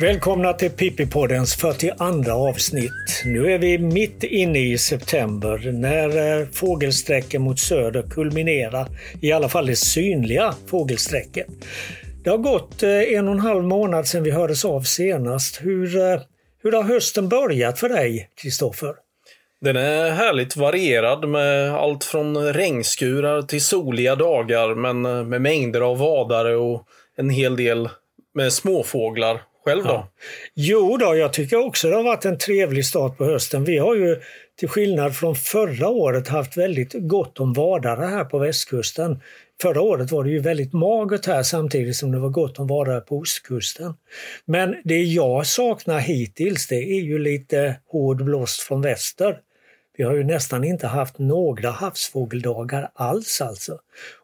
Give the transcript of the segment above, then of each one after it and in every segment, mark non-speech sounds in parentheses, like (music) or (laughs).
Välkomna till Pippipoddens 42 avsnitt. Nu är vi mitt inne i september när eh, fågelsträcken mot söder kulminerar, i alla fall det synliga fågelsträcket. Det har gått eh, en och en halv månad sedan vi hördes av senast. Hur, eh, hur har hösten börjat för dig, Kristoffer? Den är härligt varierad med allt från regnskurar till soliga dagar men eh, med mängder av vadare och en hel del med småfåglar själv då? Ja. Jo då, jag tycker också det har varit en trevlig start på hösten. Vi har ju till skillnad från förra året haft väldigt gott om vadare här på västkusten. Förra året var det ju väldigt magert här samtidigt som det var gott om vadare på ostkusten. Men det jag saknar hittills det är ju lite hård blåst från väster. Vi har ju nästan inte haft några havsfågeldagar alls alltså.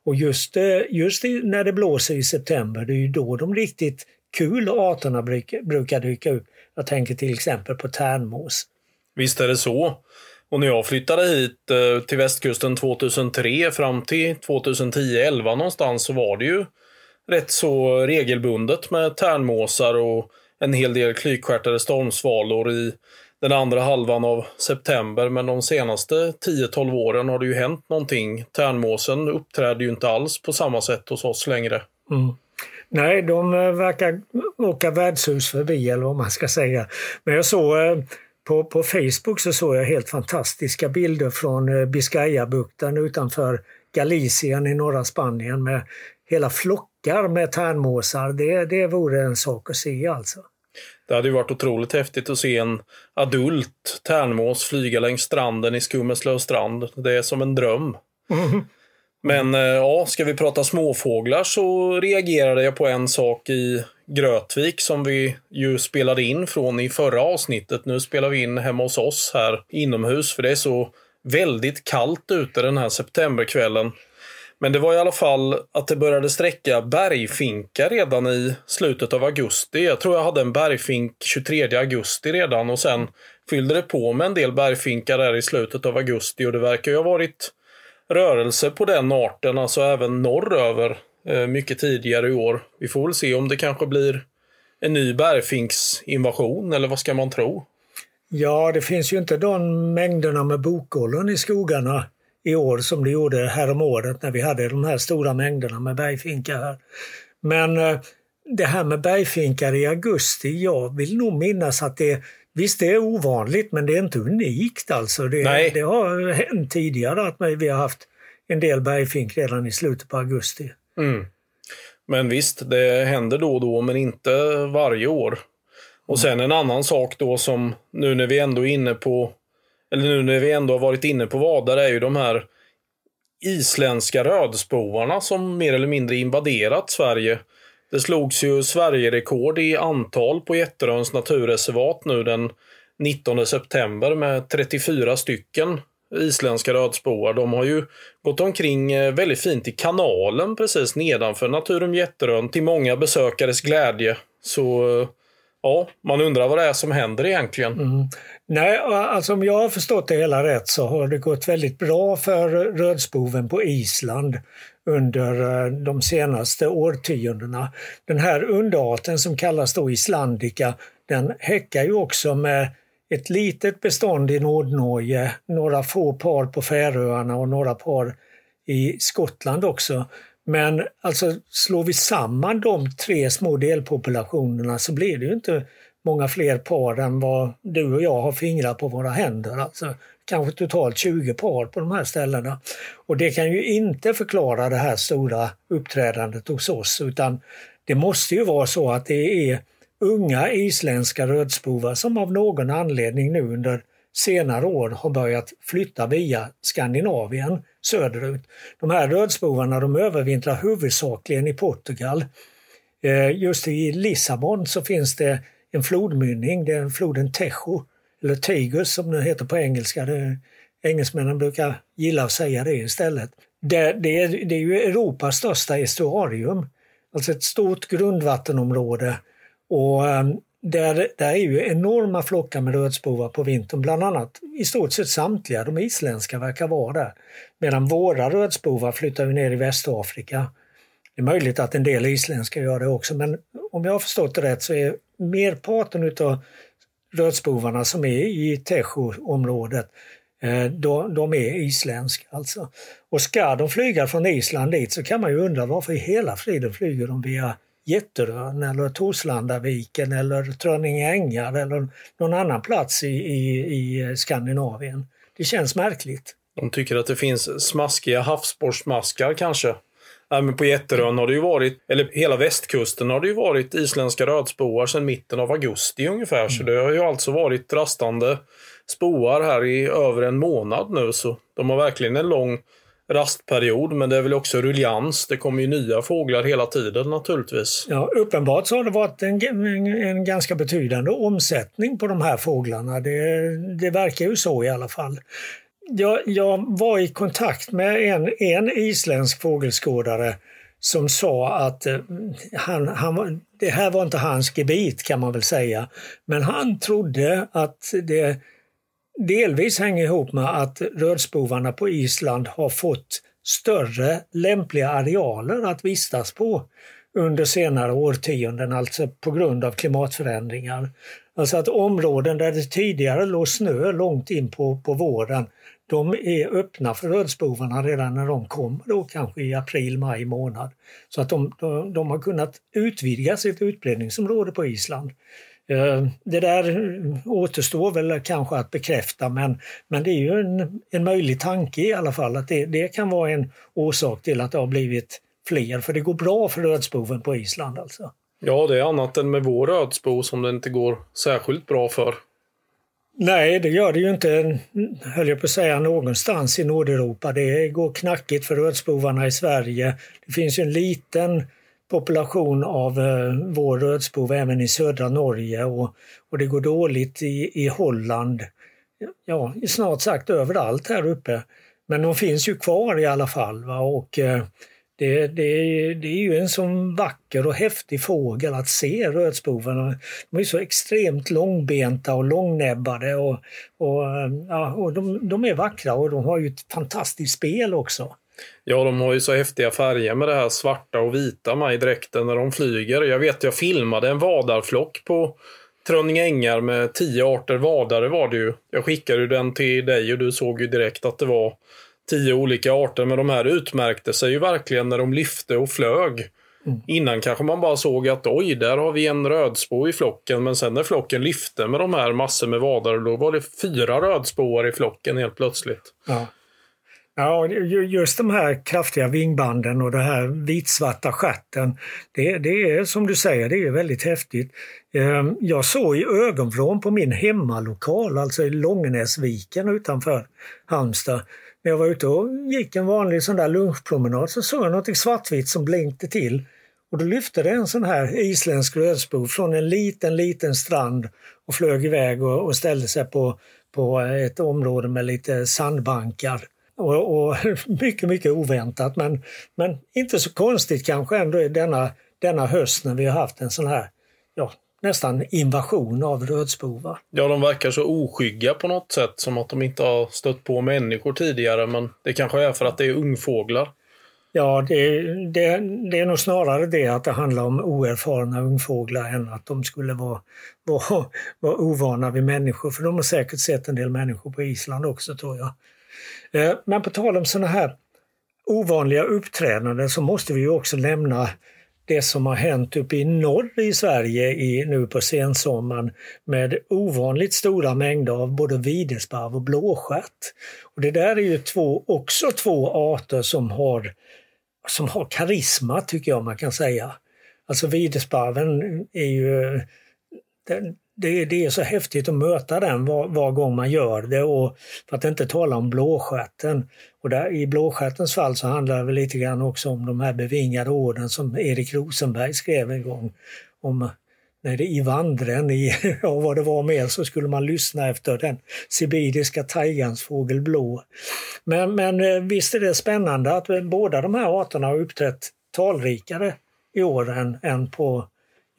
Och just, eh, just när det blåser i september, det är ju då de riktigt kul arterna brukar dyka upp. Jag tänker till exempel på tärnmås. Visst är det så. Och när jag flyttade hit eh, till västkusten 2003 fram till 2010-11 någonstans så var det ju rätt så regelbundet med tärnmåsar och en hel del klykstjärtade stormsvalor i den andra halvan av september. Men de senaste 10-12 åren har det ju hänt någonting. Tärnmåsen uppträder ju inte alls på samma sätt hos oss längre. Mm. Nej, de eh, verkar åka värdshus förbi eller vad man ska säga. Men jag såg eh, på, på Facebook så såg jag helt fantastiska bilder från eh, Biscayabukten utanför Galicien i norra Spanien med hela flockar med tärnmåsar. Det, det vore en sak att se alltså. Det hade ju varit otroligt häftigt att se en adult tärnmås flyga längs stranden i Skummeslöv strand. Det är som en dröm. Mm. (laughs) Men eh, ja, ska vi prata småfåglar så reagerade jag på en sak i Grötvik som vi ju spelade in från i förra avsnittet. Nu spelar vi in hemma hos oss här inomhus för det är så väldigt kallt ute den här septemberkvällen. Men det var i alla fall att det började sträcka bergfinkar redan i slutet av augusti. Jag tror jag hade en bergfink 23 augusti redan och sen fyllde det på med en del bergfinkar där i slutet av augusti och det verkar ju ha varit rörelse på den arten, alltså även norröver, eh, mycket tidigare i år. Vi får väl se om det kanske blir en ny bärfinksinvasion, eller vad ska man tro? Ja, det finns ju inte de mängderna med bokollon i skogarna i år som det gjorde häromåret när vi hade de här stora mängderna med bergfinkar här. Men eh, det här med bergfinkar i augusti, jag vill nog minnas att det Visst, det är ovanligt, men det är inte unikt alltså. Det, det har hänt tidigare att vi har haft en del bergfink redan i slutet på augusti. Mm. Men visst, det händer då och då, men inte varje år. Och sen en annan sak då som nu när vi ändå är inne på, eller nu när vi ändå har varit inne på vadare, är ju de här isländska rödspovarna som mer eller mindre invaderat Sverige. Det slogs ju Sverigerekord i antal på Jätteröns naturreservat nu den 19 september med 34 stycken isländska rödspovar. De har ju gått omkring eh, väldigt fint i kanalen precis nedanför Naturum Jätterön till många besökares glädje. Så eh, ja, man undrar vad det är som händer egentligen. Mm. Nej, alltså om jag har förstått det hela rätt så har det gått väldigt bra för rödspoven på Island under eh, de senaste årtiondena. Den här underarten som kallas då islandica, den häckar ju också med ett litet bestånd i Nordnorge, några få par på Färöarna och några par i Skottland också. Men alltså slår vi samman de tre små delpopulationerna så blir det ju inte många fler par än vad du och jag har fingrar på våra händer. Alltså, kanske totalt 20 par på de här ställena. Och det kan ju inte förklara det här stora uppträdandet hos oss utan det måste ju vara så att det är unga isländska rödspovar som av någon anledning nu under senare år har börjat flytta via Skandinavien söderut. De här rödspovarna de övervintrar huvudsakligen i Portugal. Eh, just i Lissabon så finns det en flodmynning, det är floden Tejo, eller Tigus som det heter på engelska. Det, engelsmännen brukar gilla att säga det istället. Det, det, är, det är ju Europas största estuarium, alltså ett stort grundvattenområde. Och ehm, där, där är ju enorma flockar med rödspovar på vintern, bland annat i stort sett samtliga de isländska verkar vara där. Medan våra rödspovar flyttar ner i Västafrika. Det är möjligt att en del isländska gör det också, men om jag har förstått det rätt så är merparten utav rödspovarna som är i Tejo-området, eh, de, de är isländska alltså. Och ska de flyga från Island dit så kan man ju undra varför i hela friden flyger de via Jätterön eller Torslandaviken eller Trönninge ängar eller någon annan plats i, i, i Skandinavien. Det känns märkligt. De tycker att det finns smaskiga havsborrsmaskar kanske. Även på Jätterön har det ju varit, eller hela västkusten har det ju varit isländska rödspoar sedan mitten av augusti ungefär. Mm. Så det har ju alltså varit rastande spoar här i över en månad nu. Så de har verkligen en lång rastperiod, men det är väl också ruljans. Det kommer ju nya fåglar hela tiden naturligtvis. Ja, uppenbart så har det varit en, en, en ganska betydande omsättning på de här fåglarna. Det, det verkar ju så i alla fall. Jag, jag var i kontakt med en, en isländsk fågelskådare som sa att eh, han, han, det här var inte hans gebit kan man väl säga. Men han trodde att det delvis hänger ihop med att rödspovarna på Island har fått större lämpliga arealer att vistas på under senare årtionden, alltså på grund av klimatförändringar. Alltså att områden där det tidigare låg snö långt in på, på våren, de är öppna för rödspovarna redan när de kommer då kanske i april, maj månad. Så att de, de, de har kunnat utvidga sitt utbredningsområde på Island. Eh, det där återstår väl kanske att bekräfta men, men det är ju en, en möjlig tanke i alla fall att det, det kan vara en orsak till att det har blivit fler. För det går bra för rödspoven på Island alltså. Ja, det är annat än med vår rödspo som det inte går särskilt bra för. Nej, det gör det ju inte, höll jag på att säga, någonstans i Nordeuropa. Det går knackigt för rödspovarna i Sverige. Det finns ju en liten population av eh, vår rödspov även i södra Norge och, och det går dåligt i, i Holland. Ja, snart sagt överallt här uppe. Men de finns ju kvar i alla fall. Va? Och, eh, det, det, det, är ju en sån vacker och häftig fågel att se rödspoven. De är så extremt långbenta och långnäbbade och, och, eh, ja, och de, de, är vackra och de har ju ett fantastiskt spel också. Ja, de har ju så häftiga färger med det här svarta och vita med i dräkten när de flyger. Jag vet, jag filmade en vadarflock på Trönninge ängar med tio arter vadare var det ju. Jag skickade den till dig och du såg ju direkt att det var tio olika arter. Men de här utmärkte sig ju verkligen när de lyfte och flög. Mm. Innan kanske man bara såg att oj, där har vi en rödspå i flocken. Men sen när flocken lyfte med de här massor med vadare, då var det fyra rödspåar i flocken helt plötsligt. Ja. Ja, just de här kraftiga vingbanden och det här vitsvarta stjärten, det, det är som du säger, det är väldigt häftigt. Ehm, jag såg i ögonvrån på min hemmalokal, alltså i Långenäsviken utanför Halmstad, när jag var ute och gick en vanlig sån där lunchpromenad så såg jag något svartvitt som blinkte till. Och då lyfte det en sån här isländsk rödspo från en liten, liten strand och flög iväg och, och ställde sig på, på ett område med lite sandbankar. Och, och, (laughs) mycket, mycket oväntat men, men inte så konstigt kanske ändå denna, denna höst när vi har haft en sån här ja, nästan invasion av rödspovar. Ja, de verkar så oskygga på något sätt, som att de inte har stött på människor tidigare, men det kanske är för att det är ungfåglar. Ja, det, det, det är nog snarare det att det handlar om oerfarna ungfåglar än att de skulle vara, (laughs) vara, vara ovana vid människor, för de har säkert sett en del människor på Island också tror jag. Eh, men på tal om sådana här ovanliga uppträdanden så måste vi ju också nämna det som har hänt uppe i norr i Sverige i, nu på sensommaren med ovanligt stora mängder av både videsparv och blåstjärt. Och det där är ju två, också två arter som har, som har karisma tycker jag man kan säga. Alltså videsparven är ju den, det, det, är så häftigt att möta den var, var, gång man gör det och för att inte tala om blåstjärten. Och där, I blåstjärtens fall så handlar det väl lite grann också om de här bevingade orden som Erik Rosenberg skrev en gång. Om när det i vandren, i, (laughs) ja, vad det var mer, så skulle man lyssna efter den sibiriska tajgans fågel blå. Men, men eh, visst är det spännande att eh, båda de här arterna har uppträtt talrikare i år än, än på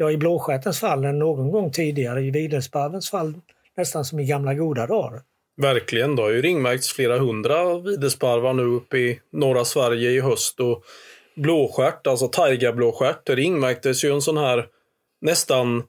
ja, i blåstjärtens fall än någon gång tidigare, i videsparvens fall nästan som i gamla goda dagar. Verkligen, det har ju ringmärkts flera hundra videsparvar nu uppe i norra Sverige i höst. Och blåstjärt, alltså taigablåstjärt, ringmärktes ju en sån här nästan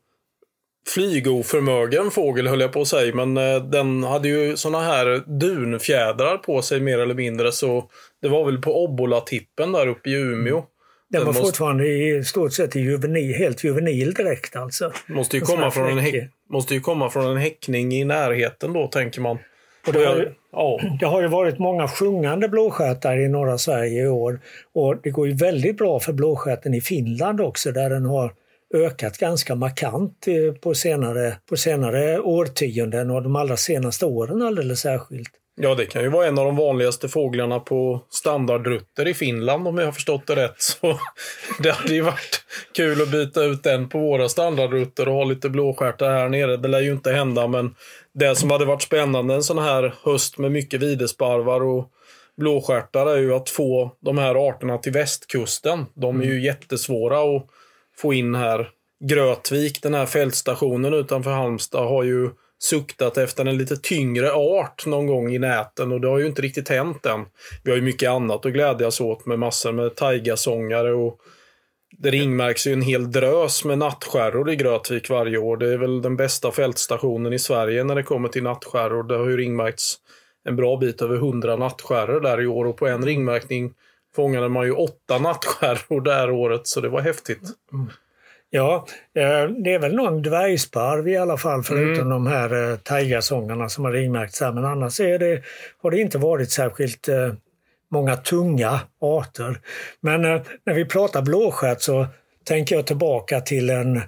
flygoförmögen fågel höll jag på att säga, men eh, den hade ju såna här dunfjädrar på sig mer eller mindre så det var väl på Obbola-tippen där uppe i Umeå. Den, var måste... fortfarande i stort sett i juvenil, helt juvenil direkt alltså. Måste ju, komma från en häck, måste ju komma från en häckning i närheten då, tänker man. Och det, har ju, ja. det har ju varit många sjungande blåstjärtar i norra Sverige i år. Och det går ju väldigt bra för blåstjärten i Finland också, där den har ökat ganska markant på senare, på senare årtionden och de allra senaste åren alldeles särskilt. Ja, det kan ju vara en av de vanligaste fåglarna på standardrutter i Finland om jag har förstått det rätt. (laughs) Så det hade ju varit kul att byta ut den på våra standardrutter och ha lite blåstjärtar här nere. Det lär ju inte hända, men det som hade varit spännande en sån här höst med mycket videsparvar och blåstjärtar är ju att få de här arterna till västkusten. De är ju mm. jättesvåra att få in här. Grötvik, den här fältstationen utanför Halmstad, har ju suktat efter en lite tyngre art någon gång i näten och det har ju inte riktigt hänt än. Vi har ju mycket annat att glädjas åt med massor med taigasångare och det ringmärks ju en hel drös med nattskärror i Grötvik varje år. Det är väl den bästa fältstationen i Sverige när det kommer till nattskärror. Det har ju ringmärkts en bra bit över 100 nattskärror där i år och på en ringmärkning fångade man ju åtta nattskärror det här året så det var häftigt. Mm. Ja, eh, det är väl någon dvärgsparv i alla fall förutom mm. de här eh, taigasångarna som har ringmärkts här. Men annars är det, har det inte varit särskilt eh, många tunga arter. Men när vi pratar blåstjärt så tänker jag tillbaka till en,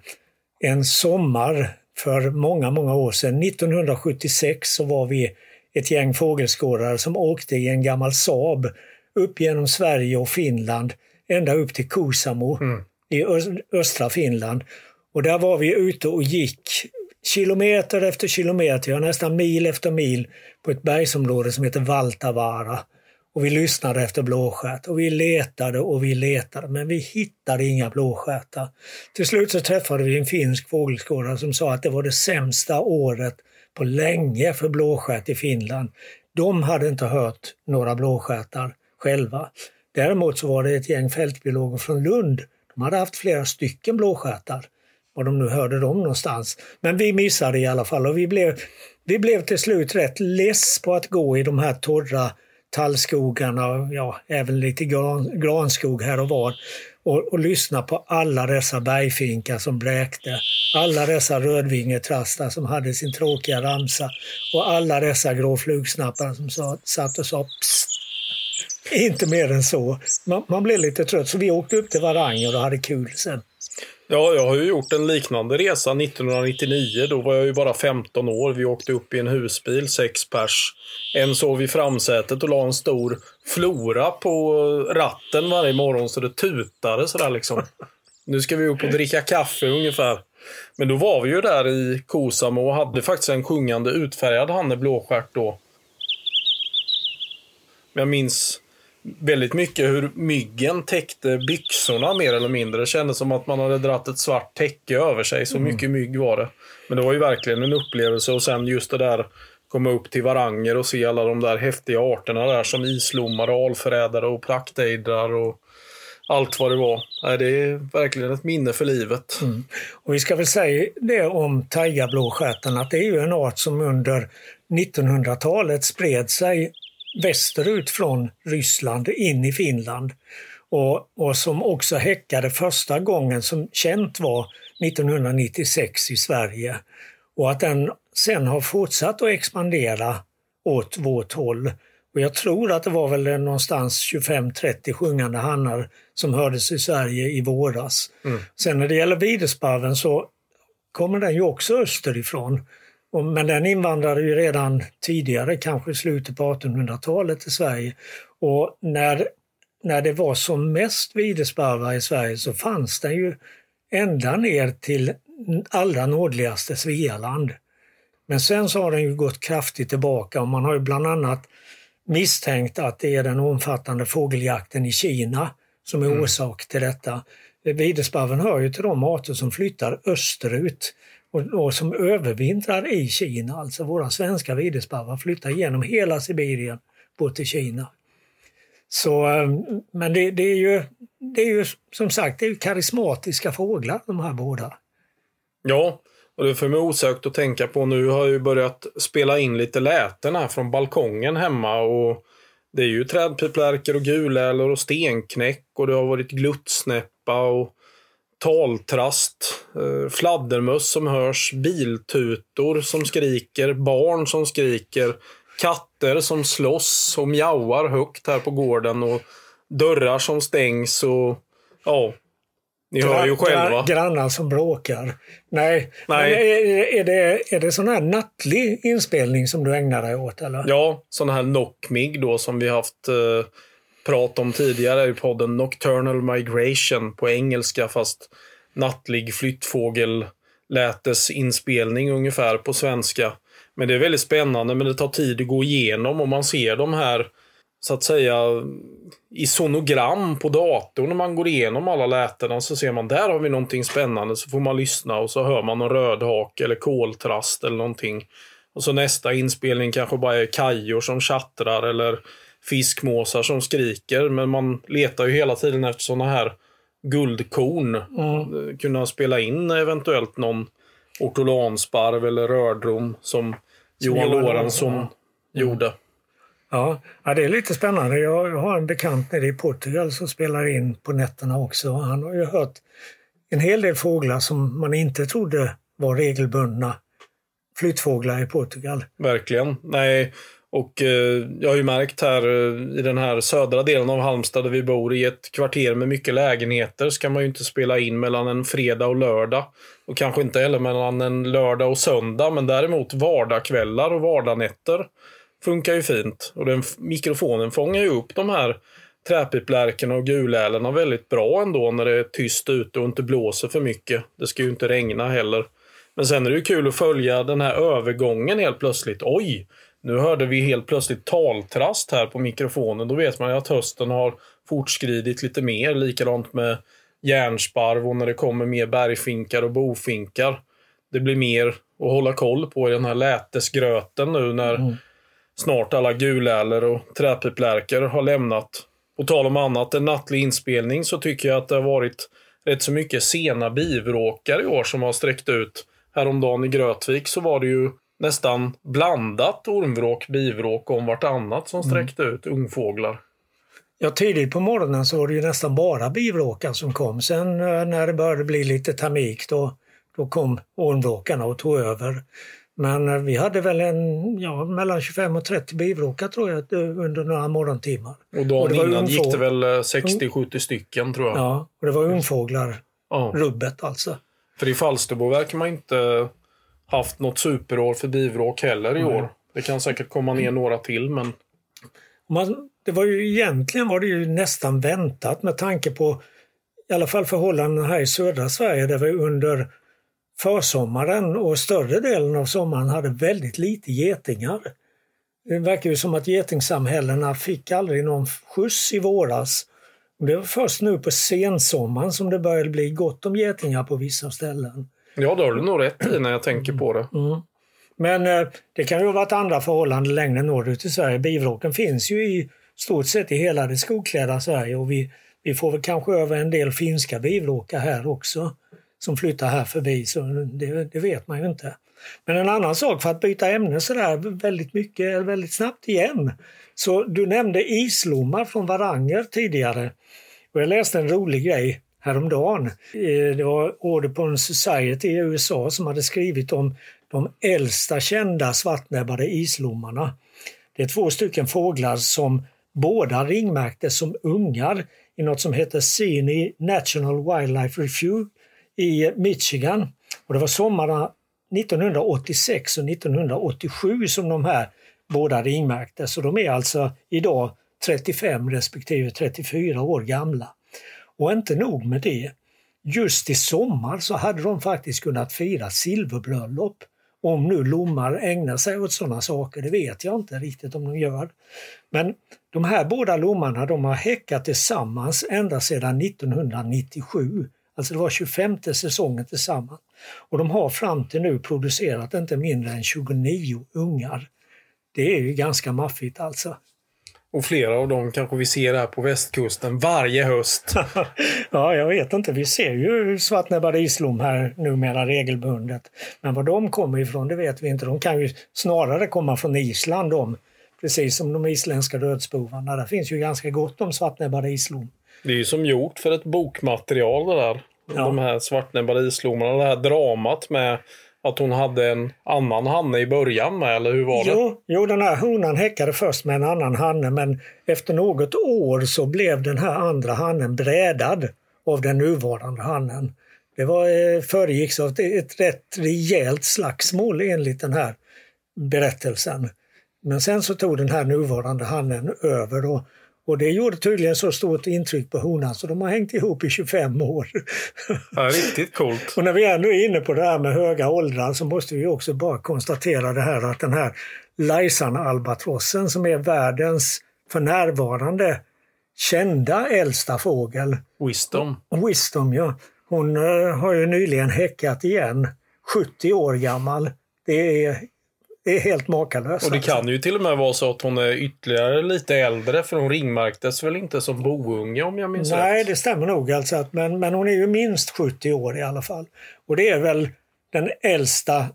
en sommar för många, många år sedan. 1976 så var vi ett gäng fågelskådare som åkte i en gammal Saab upp genom Sverige och Finland ända upp till Kuusamo. Mm i östra Finland. Och där var vi ute och gick kilometer efter kilometer, ja, nästan mil efter mil på ett bergsområde som heter Valtavara. Och vi lyssnade efter blåstjärt och vi letade och vi letade men vi hittade inga blåstjärtar. Till slut så träffade vi en finsk fågelskådare som sa att det var det sämsta året på länge för blåstjärt i Finland. De hade inte hört några blåstjärtar själva. Däremot så var det ett gäng fältbiologer från Lund de hade haft flera stycken blåstjärtar. Var de nu hörde dem någonstans. Men vi missade i alla fall och vi blev, vi blev till slut rätt less på att gå i de här torra tallskogarna och ja, även lite gran, granskog här och var. Och, och lyssna på alla dessa bergfinkar som bräkte. Alla dessa rödvingetrastar som hade sin tråkiga ramsa. Och alla dessa gråflugsnappar som sa, satt och sa Psst! Inte mer än så. Man, man blev lite trött så vi åkte upp till Varanger och hade kul sen. Ja, jag har ju gjort en liknande resa 1999. Då var jag ju bara 15 år. Vi åkte upp i en husbil, sex pers. En sov i framsätet och la en stor flora på ratten varje morgon så det tutade sådär liksom. Nu ska vi upp och dricka kaffe ungefär. Men då var vi ju där i Kosamo och hade faktiskt en sjungande utfärgad hanne blåstjärt då. Jag minns väldigt mycket hur myggen täckte byxorna mer eller mindre. Det kändes som att man hade dratt ett svart täcke över sig. Så mm. mycket mygg var det. Men det var ju verkligen en upplevelse och sen just det där komma upp till Varanger och se alla de där häftiga arterna där som islommare, alförrädare och praktejdrar och allt vad det var. Det är verkligen ett minne för livet. Mm. Och vi ska väl säga det om taigablåstjärten att det är ju en art som under 1900-talet spred sig västerut från Ryssland in i Finland och, och som också häckade första gången som känt var 1996 i Sverige. Och att den sen har fortsatt att expandera åt vårt håll. Och jag tror att det var väl någonstans 25-30 sjungande hannar som hördes i Sverige i våras. Mm. Sen när det gäller videsparven så kommer den ju också österifrån. Men den invandrade ju redan tidigare, kanske i slutet på 1800-talet till Sverige. Och när, när det var som mest videsparvar i Sverige så fanns den ju ända ner till allra nordligaste Svealand. Men sen så har den ju gått kraftigt tillbaka och man har ju bland annat misstänkt att det är den omfattande fågeljakten i Kina som är mm. orsak till detta. Videsparven hör ju till de arter som flyttar österut och, och som övervintrar i Kina. Alltså våra svenska videsparvar flyttar genom hela Sibirien bort till Kina. Så, eh, men det, det, är ju, det är ju som sagt det är karismatiska fåglar de här båda. Ja, och det får mig osökt att tänka på nu har jag ju börjat spela in lite läten här från balkongen hemma och det är ju trädpiplärkor och gulälor och stenknäck och det har varit gluttsnäppa och taltrast, eh, fladdermöss som hörs, biltutor som skriker, barn som skriker, katter som slåss och mjauar högt här på gården och dörrar som stängs och ja, ni hör ju själva. Grannar som bråkar. Nej, Nej. är, är, det, är det sån här nattlig inspelning som du ägnar dig åt? Eller? Ja, sån här knockmig då som vi haft eh, prat om tidigare i podden. Nocturnal Migration på engelska fast nattlig flyttfågel lätes inspelning ungefär på svenska. Men det är väldigt spännande men det tar tid att gå igenom och man ser de här så att säga i sonogram på datorn när man går igenom alla lätena så ser man där har vi någonting spännande så får man lyssna och så hör man någon rödhake eller koltrast eller någonting. Och så nästa inspelning kanske bara är kajor som tjattrar eller fiskmåsar som skriker. Men man letar ju hela tiden efter sådana här guldkorn. Mm. Kunna spela in eventuellt någon ortolansparv eller rördrom som, som Johan Lorentzon ja. gjorde. Ja, ja, det är lite spännande. Jag har en bekant nere i Portugal som spelar in på nätterna också. Han har ju hört en hel del fåglar som man inte trodde var regelbundna flyttfåglar i Portugal. Verkligen. Nej, och eh, jag har ju märkt här eh, i den här södra delen av Halmstad där vi bor i ett kvarter med mycket lägenheter ska man ju inte spela in mellan en fredag och lördag. Och kanske inte heller mellan en lördag och söndag men däremot vardagskvällar och vardagnätter funkar ju fint. Och den mikrofonen fångar ju upp de här träpiplärkorna och gulälerna väldigt bra ändå när det är tyst ute och inte blåser för mycket. Det ska ju inte regna heller. Men sen är det ju kul att följa den här övergången helt plötsligt. Oj! Nu hörde vi helt plötsligt taltrast här på mikrofonen. Då vet man ju att hösten har fortskridit lite mer. Likadant med järnsparv och när det kommer mer bergfinkar och bofinkar. Det blir mer att hålla koll på i den här lätesgröten nu när mm snart alla guläler och träpiplärkor har lämnat. På tal om annat än nattlig inspelning så tycker jag att det har varit rätt så mycket sena bivråkar i år som har sträckt ut. Häromdagen i Grötvik så var det ju nästan blandat ormvråk, bivråk om vartannat som mm. sträckte mm. ut ungfåglar. Ja, tidigt på morgonen så var det ju nästan bara bivråkar som kom. Sen eh, när det började bli lite tamik då, då kom ormvråkarna och tog över. Men eh, vi hade väl en, ja, mellan 25 och 30 bivråkar tror jag under några morgontimmar. Och dagen och innan ungfåglar. gick det väl 60-70 stycken tror jag. Ja, och det var ungfåglar, ja. rubbet alltså. För i Falsterbo verkar man inte haft något superår för bivråk heller i mm. år. Det kan säkert komma ner några till men... Man, det var ju egentligen var det ju nästan väntat med tanke på i alla fall förhållandena här i södra Sverige där vi under försommaren och större delen av sommaren hade väldigt lite getingar. Det verkar ju som att getingsamhällena fick aldrig någon skjuts i våras. Det var först nu på sensommaren som det började bli gott om getingar på vissa ställen. Ja, det har du nog rätt i när jag tänker på det. Mm. Men eh, det kan ju ha varit andra förhållanden längre norrut i Sverige. Bivråken finns ju i stort sett i hela det skogklädda Sverige och vi, vi får väl kanske över en del finska bivråkar här också som flyttar här förbi, så det, det, vet man ju inte. Men en annan sak, för att byta ämne sådär väldigt mycket, väldigt snabbt igen. Så du nämnde islommar från Varanger tidigare. Och jag läste en rolig grej häromdagen. Eh, det var Audubon Society i USA som hade skrivit om de äldsta kända svartnäbbade islommarna. Det är två stycken fåglar som båda ringmärktes som ungar i något som heter Sini National Wildlife Refuge i Michigan. Och det var sommarna 1986 och 1987 som de här båda ringmärktes. Så de är alltså idag 35 respektive 34 år gamla. Och inte nog med det. Just i sommar så hade de faktiskt kunnat fira silverbröllop. Om nu lommar ägnar sig åt sådana saker, det vet jag inte riktigt om de gör. Men de här båda lommarna de har häckat tillsammans ända sedan 1997 Alltså det var 25 säsongen tillsammans. Och de har fram till nu producerat inte mindre än 29 ungar. Det är ju ganska maffigt alltså. Och flera av dem kanske vi ser här på västkusten varje höst. (laughs) ja, jag vet inte. Vi ser ju svartnäbbad islom här numera regelbundet. Men var de kommer ifrån det vet vi inte. De kan ju snarare komma från Island de. Precis som de isländska dödsbovarna. Där finns ju ganska gott om svartnäbbade islom. Det är ju som gjort för ett bokmaterial det där. Ja. De här svartnäbbade islomarna. Det här dramat med att hon hade en annan hanne i början med, eller hur var det? Jo, jo, den här honan häckade först med en annan hanne men efter något år så blev den här andra hannen brädad av den nuvarande hannen. Det var, eh, föregicks av ett, ett rätt rejält slagsmål enligt den här berättelsen. Men sen så tog den här nuvarande hannen över och och det gjorde tydligen så stort intryck på honan så de har hängt ihop i 25 år. Ja, riktigt coolt. och när vi ändå är inne på det här med höga åldrar så måste vi också bara konstatera det här att den här Laisan-albatrossen som är världens för närvarande kända äldsta fågel. Wisdom. Wisdom, ja. Hon uh, har ju nyligen häckat igen. 70 år gammal. Det är det är helt makalöst. Och det kan ju till och med vara så att hon är ytterligare lite äldre för hon ringmärktes väl inte som bounge om jag minns Nej, rätt? det stämmer nog. Alltså att, men, men hon är ju minst 70 år i alla fall. Och det är väl den äldsta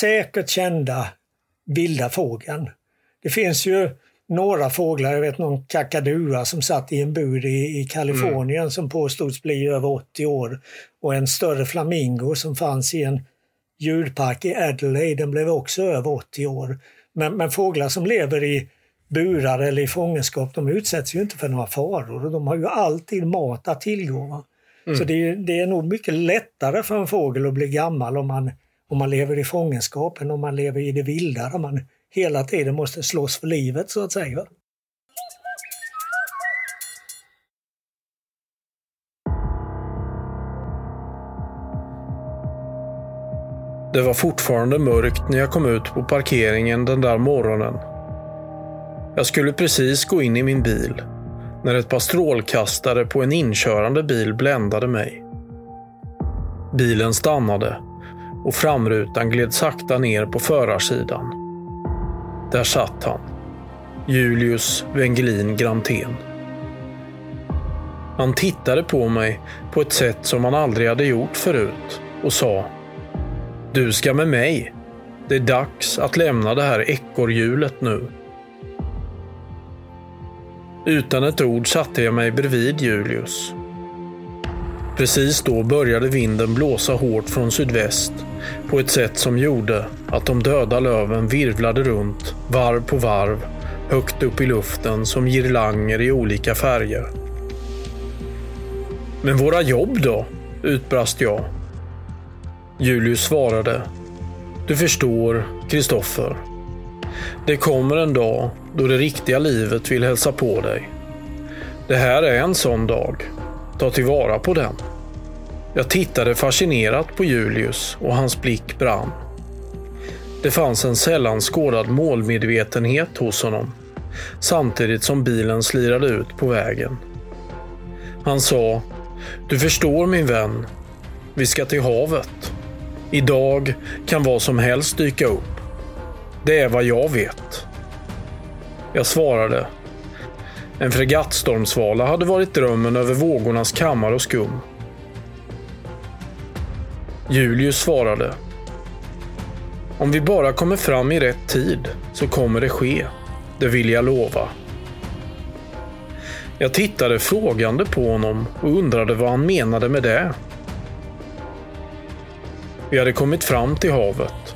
säkert kända vilda fågeln. Det finns ju några fåglar, jag vet någon kakadua som satt i en bur i, i Kalifornien mm. som påstods bli över 80 år och en större flamingo som fanns i en djurpark i Adelaide, den blev också över 80 år. Men, men fåglar som lever i burar eller i fångenskap, de utsätts ju inte för några faror och de har ju alltid mat att tillgå. Mm. Så det är, det är nog mycket lättare för en fågel att bli gammal om man, om man lever i fångenskap än om man lever i det vilda där man hela tiden måste slåss för livet så att säga. Det var fortfarande mörkt när jag kom ut på parkeringen den där morgonen. Jag skulle precis gå in i min bil när ett par strålkastare på en inkörande bil bländade mig. Bilen stannade och framrutan gled sakta ner på förarsidan. Där satt han. Julius Wengelin Grantén. Han tittade på mig på ett sätt som han aldrig hade gjort förut och sa du ska med mig. Det är dags att lämna det här ekorrhjulet nu. Utan ett ord satte jag mig bredvid Julius. Precis då började vinden blåsa hårt från sydväst på ett sätt som gjorde att de döda löven virvlade runt varv på varv högt upp i luften som girlanger i olika färger. Men våra jobb då? utbrast jag Julius svarade. Du förstår, Kristoffer. Det kommer en dag då det riktiga livet vill hälsa på dig. Det här är en sån dag. Ta tillvara på den. Jag tittade fascinerat på Julius och hans blick brann. Det fanns en sällan skådad målmedvetenhet hos honom, samtidigt som bilen slirade ut på vägen. Han sa, du förstår min vän, vi ska till havet. Idag kan vad som helst dyka upp. Det är vad jag vet. Jag svarade. En fregattstormsvala hade varit drömmen över vågornas kammare och skum. Julius svarade. Om vi bara kommer fram i rätt tid så kommer det ske. Det vill jag lova. Jag tittade frågande på honom och undrade vad han menade med det. Vi hade kommit fram till havet.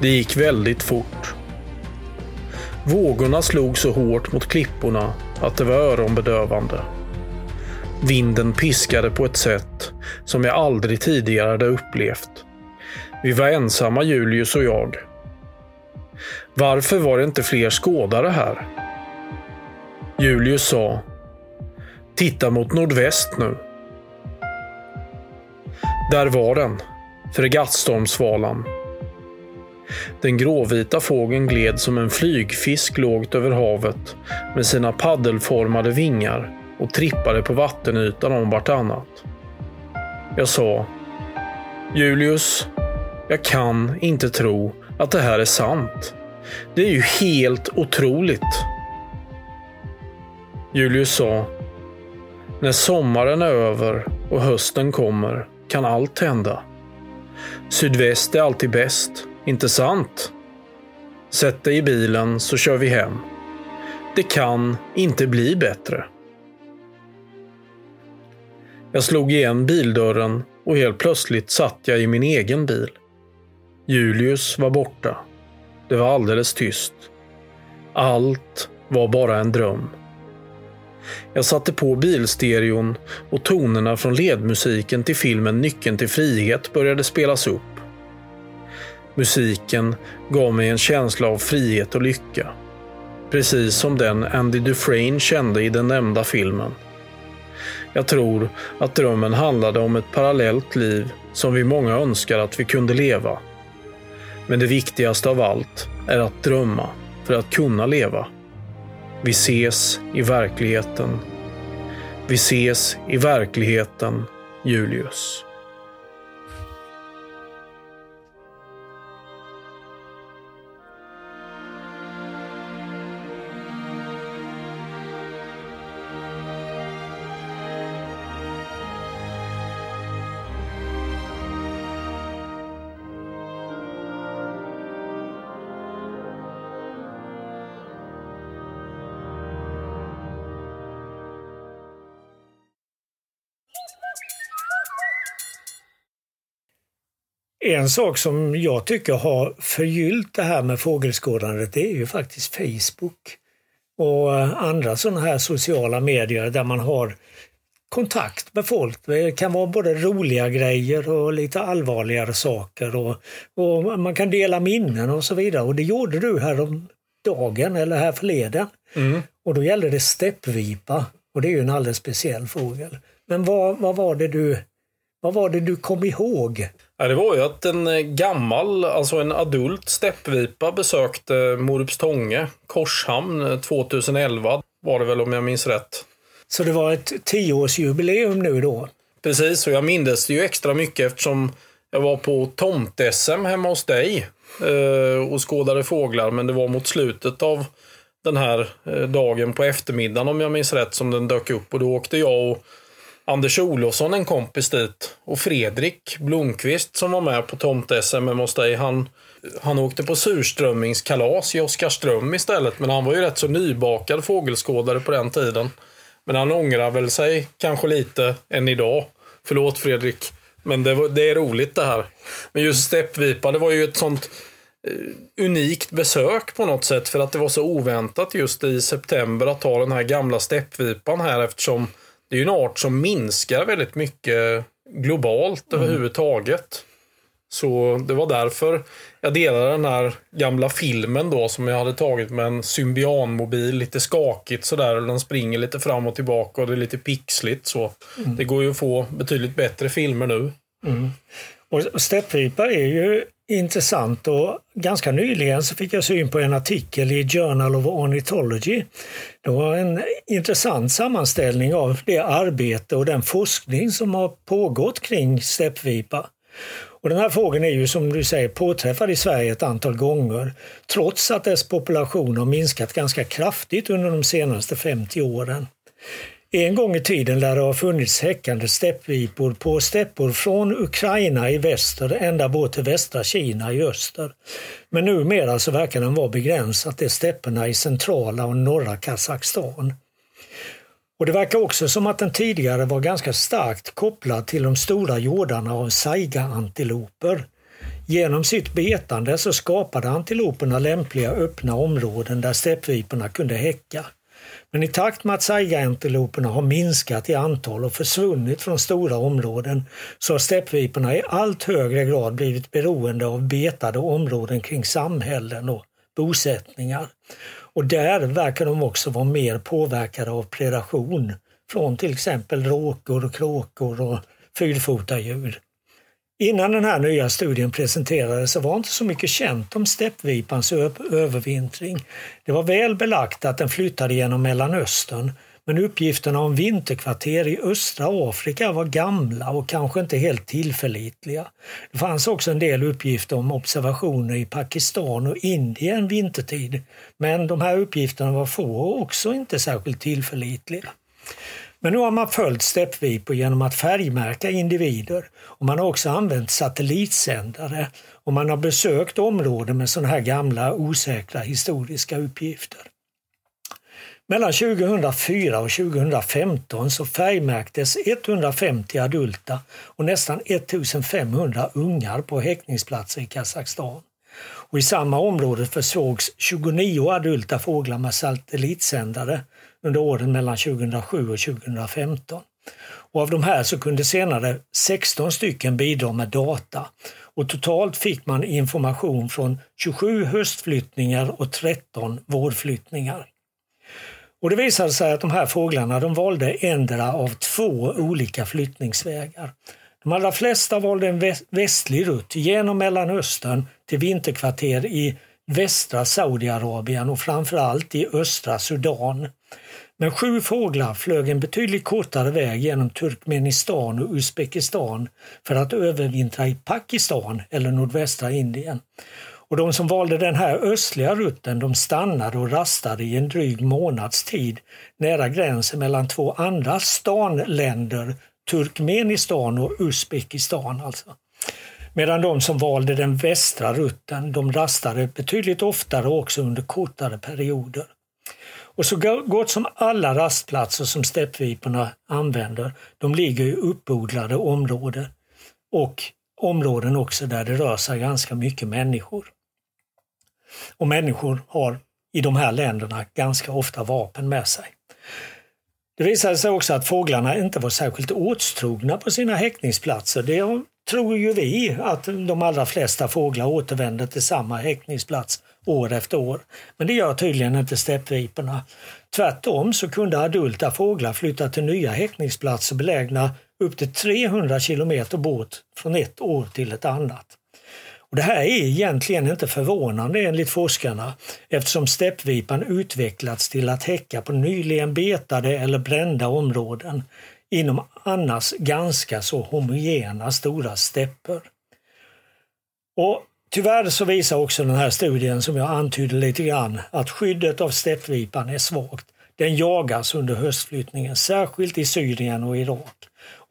Det gick väldigt fort. Vågorna slog så hårt mot klipporna att det var öronbedövande. Vinden piskade på ett sätt som jag aldrig tidigare hade upplevt. Vi var ensamma, Julius och jag. Varför var det inte fler skådare här? Julius sa Titta mot nordväst nu. Där var den, fregattstormsvalan. Den gråvita fågeln gled som en flygfisk lågt över havet med sina paddelformade vingar och trippade på vattenytan om vartannat. Jag sa Julius, jag kan inte tro att det här är sant. Det är ju helt otroligt. Julius sa När sommaren är över och hösten kommer kan allt hända. Sydväst är alltid bäst, inte sant? Sätt dig i bilen så kör vi hem. Det kan inte bli bättre. Jag slog igen bildörren och helt plötsligt satt jag i min egen bil. Julius var borta. Det var alldeles tyst. Allt var bara en dröm. Jag satte på bilstereon och tonerna från ledmusiken till filmen Nyckeln till frihet började spelas upp. Musiken gav mig en känsla av frihet och lycka. Precis som den Andy Dufresne kände i den nämnda filmen. Jag tror att drömmen handlade om ett parallellt liv som vi många önskar att vi kunde leva. Men det viktigaste av allt är att drömma för att kunna leva. Vi ses i verkligheten. Vi ses i verkligheten, Julius. En sak som jag tycker har förgyllt det här med fågelskådandet det är ju faktiskt Facebook och andra sådana här sociala medier där man har kontakt med folk. Det kan vara både roliga grejer och lite allvarligare saker och, och man kan dela minnen och så vidare. Och det gjorde du här om dagen eller här förleden. Mm. Och då gällde det steppvipa och det är ju en alldeles speciell fågel. Men vad, vad, var det du, vad var det du kom ihåg? Ja, det var ju att en eh, gammal, alltså en adult steppvipa besökte Morupstånge, Korshamn 2011 eh, var det väl om jag minns rätt. Så det var ett tioårsjubileum nu då? Precis, och jag mindes det ju extra mycket eftersom jag var på tomt-SM hemma hos dig eh, och skådade fåglar, men det var mot slutet av den här dagen på eftermiddagen om jag minns rätt som den dök upp och då åkte jag och Anders Olofsson, en kompis dit. Och Fredrik Blomqvist som var med på tomt-SM hos dig. Han, han åkte på surströmmingskalas i Oskarström istället. Men han var ju rätt så nybakad fågelskådare på den tiden. Men han ångrar väl sig kanske lite än idag. Förlåt Fredrik. Men det, var, det är roligt det här. Men just steppvipa, det var ju ett sånt eh, unikt besök på något sätt. För att det var så oväntat just i september att ta den här gamla steppvipan här eftersom det är ju en art som minskar väldigt mycket globalt mm. överhuvudtaget. Så det var därför jag delade den här gamla filmen då som jag hade tagit med en symbianmobil, lite skakigt sådär. Den springer lite fram och tillbaka och det är lite pixligt så. Mm. Det går ju att få betydligt bättre filmer nu. Mm. Och steppvipa är ju intressant och ganska nyligen så fick jag syn på en artikel i Journal of Ornithology. Det var en intressant sammanställning av det arbete och den forskning som har pågått kring steppvipa. Och den här fågeln är ju som du säger påträffad i Sverige ett antal gånger trots att dess population har minskat ganska kraftigt under de senaste 50 åren. En gång i tiden lär det ha funnits häckande steppvipor på steppor från Ukraina i väster ända bort till västra Kina i öster. Men numera så verkar den vara begränsad till stepperna i centrala och norra Kazakstan. Och det verkar också som att den tidigare var ganska starkt kopplad till de stora jordarna av saiga-antiloper. Genom sitt betande så skapade antiloperna lämpliga öppna områden där steppviporna kunde häcka. Men i takt med att saigaantiloperna har minskat i antal och försvunnit från stora områden så har steppviporna i allt högre grad blivit beroende av betade områden kring samhällen och bosättningar. Och där verkar de också vara mer påverkade av predation från till exempel råkor, kråkor och fyrfotadjur. Innan den här nya studien presenterades så var inte så mycket känt om steppvipans övervintring. Det var väl belagt att den flyttade genom Mellanöstern Men uppgifterna om vinterkvarter i östra Afrika var gamla och kanske inte helt tillförlitliga. Det fanns också en del uppgifter om observationer i Pakistan och Indien vintertid. Men de här uppgifterna var få och också inte särskilt tillförlitliga. Men nu har man följt steppvipor genom att färgmärka individer och man har också använt satellitsändare och man har besökt områden med sådana här gamla osäkra historiska uppgifter. Mellan 2004 och 2015 så färgmärktes 150 adulta och nästan 1500 ungar på häckningsplatser i Kazakstan. Och I samma område försågs 29 adulta fåglar med satellitsändare under åren mellan 2007 och 2015. Och av de här så kunde senare 16 stycken bidra med data och totalt fick man information från 27 höstflyttningar och 13 vårflyttningar. Och det visade sig att de här fåglarna de valde endera av två olika flyttningsvägar. De allra flesta valde en västlig rutt genom Mellanöstern till vinterkvarter i västra Saudiarabien och framförallt i östra Sudan. Men sju fåglar flög en betydligt kortare väg genom Turkmenistan och Uzbekistan för att övervintra i Pakistan eller nordvästra Indien. Och de som valde den här östliga rutten de stannade och rastade i en dryg månads tid nära gränsen mellan två andra stanländer, Turkmenistan och Uzbekistan alltså. Medan de som valde den västra rutten de rastade betydligt oftare och också under kortare perioder. Och så gott som alla rastplatser som steppviporna använder, de ligger i uppodlade områden och områden också där det rör sig ganska mycket människor. Och människor har i de här länderna ganska ofta vapen med sig. Det visade sig också att fåglarna inte var särskilt åtstrogna på sina häckningsplatser. Det tror ju vi att de allra flesta fåglar återvänder till samma häckningsplats år efter år. Men det gör tydligen inte steppviporna. Tvärtom så kunde adulta fåglar flytta till nya häckningsplatser belägna upp till 300 kilometer bort från ett år till ett annat. Och det här är egentligen inte förvånande enligt forskarna eftersom steppvipan utvecklats till att häcka på nyligen betade eller brända områden inom annars ganska så homogena stora stepper. Och Tyvärr så visar också den här studien som jag antydde lite grann att skyddet av steppvipan är svagt. Den jagas under höstflyttningen, särskilt i Syrien och Irak.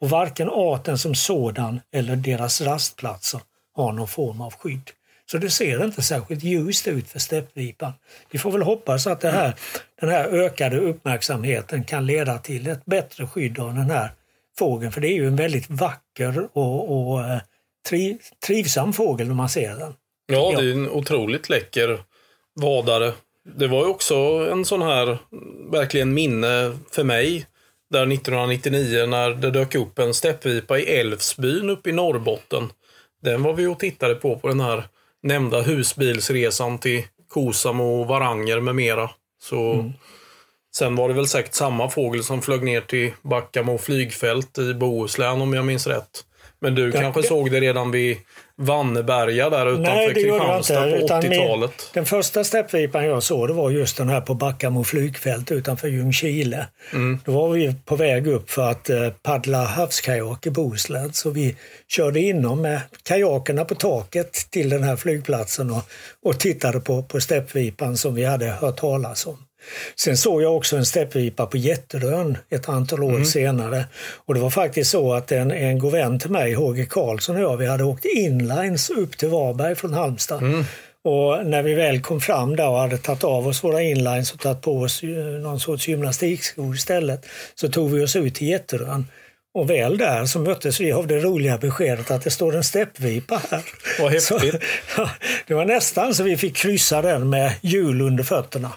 Och varken arten som sådan eller deras rastplatser har någon form av skydd. Så det ser inte särskilt ljust ut för steppvipan. Vi får väl hoppas att det här, den här ökade uppmärksamheten kan leda till ett bättre skydd av den här fågeln. För det är ju en väldigt vacker och, och eh, eh, tri, trivsam fågel när man ser den. Ja, det är en otroligt läcker vadare. Det var ju också en sån här, verkligen minne för mig, där 1999 när det dök upp en steppvipa i Älvsbyn uppe i Norrbotten. Den var vi och tittade på på den här nämnda husbilsresan till Kosamo, Varanger med mera. Så mm. Sen var det väl säkert samma fågel som flög ner till Backamo flygfält i Bohuslän om jag minns rätt. Men du ja, kanske såg det redan vid Vanneberga där utanför Nej, det Kristianstad på 80-talet? Den första steppvipan jag såg det var just den här på Backamo flygfält utanför Ljungskile. Mm. Då var vi på väg upp för att eh, paddla havskajak i Bohuslän. Så vi körde inom med kajakerna på taket till den här flygplatsen och, och tittade på, på steppvipan som vi hade hört talas om. Sen såg jag också en steppvipa på Jätterön ett antal år mm. senare. Och det var faktiskt så att en, en god vän till mig, HG Karlsson och jag, vi hade åkt inlines upp till Varberg från Halmstad. Mm. Och när vi väl kom fram där och hade tagit av oss våra inlines och tagit på oss någon sorts gymnastikskor istället så tog vi oss ut till Jätterön. Och väl där så möttes vi av det roliga beskedet att det står en steppvipa här. Vad häftigt. (laughs) Så, (laughs) det var nästan så vi fick kryssa den med hjul under fötterna.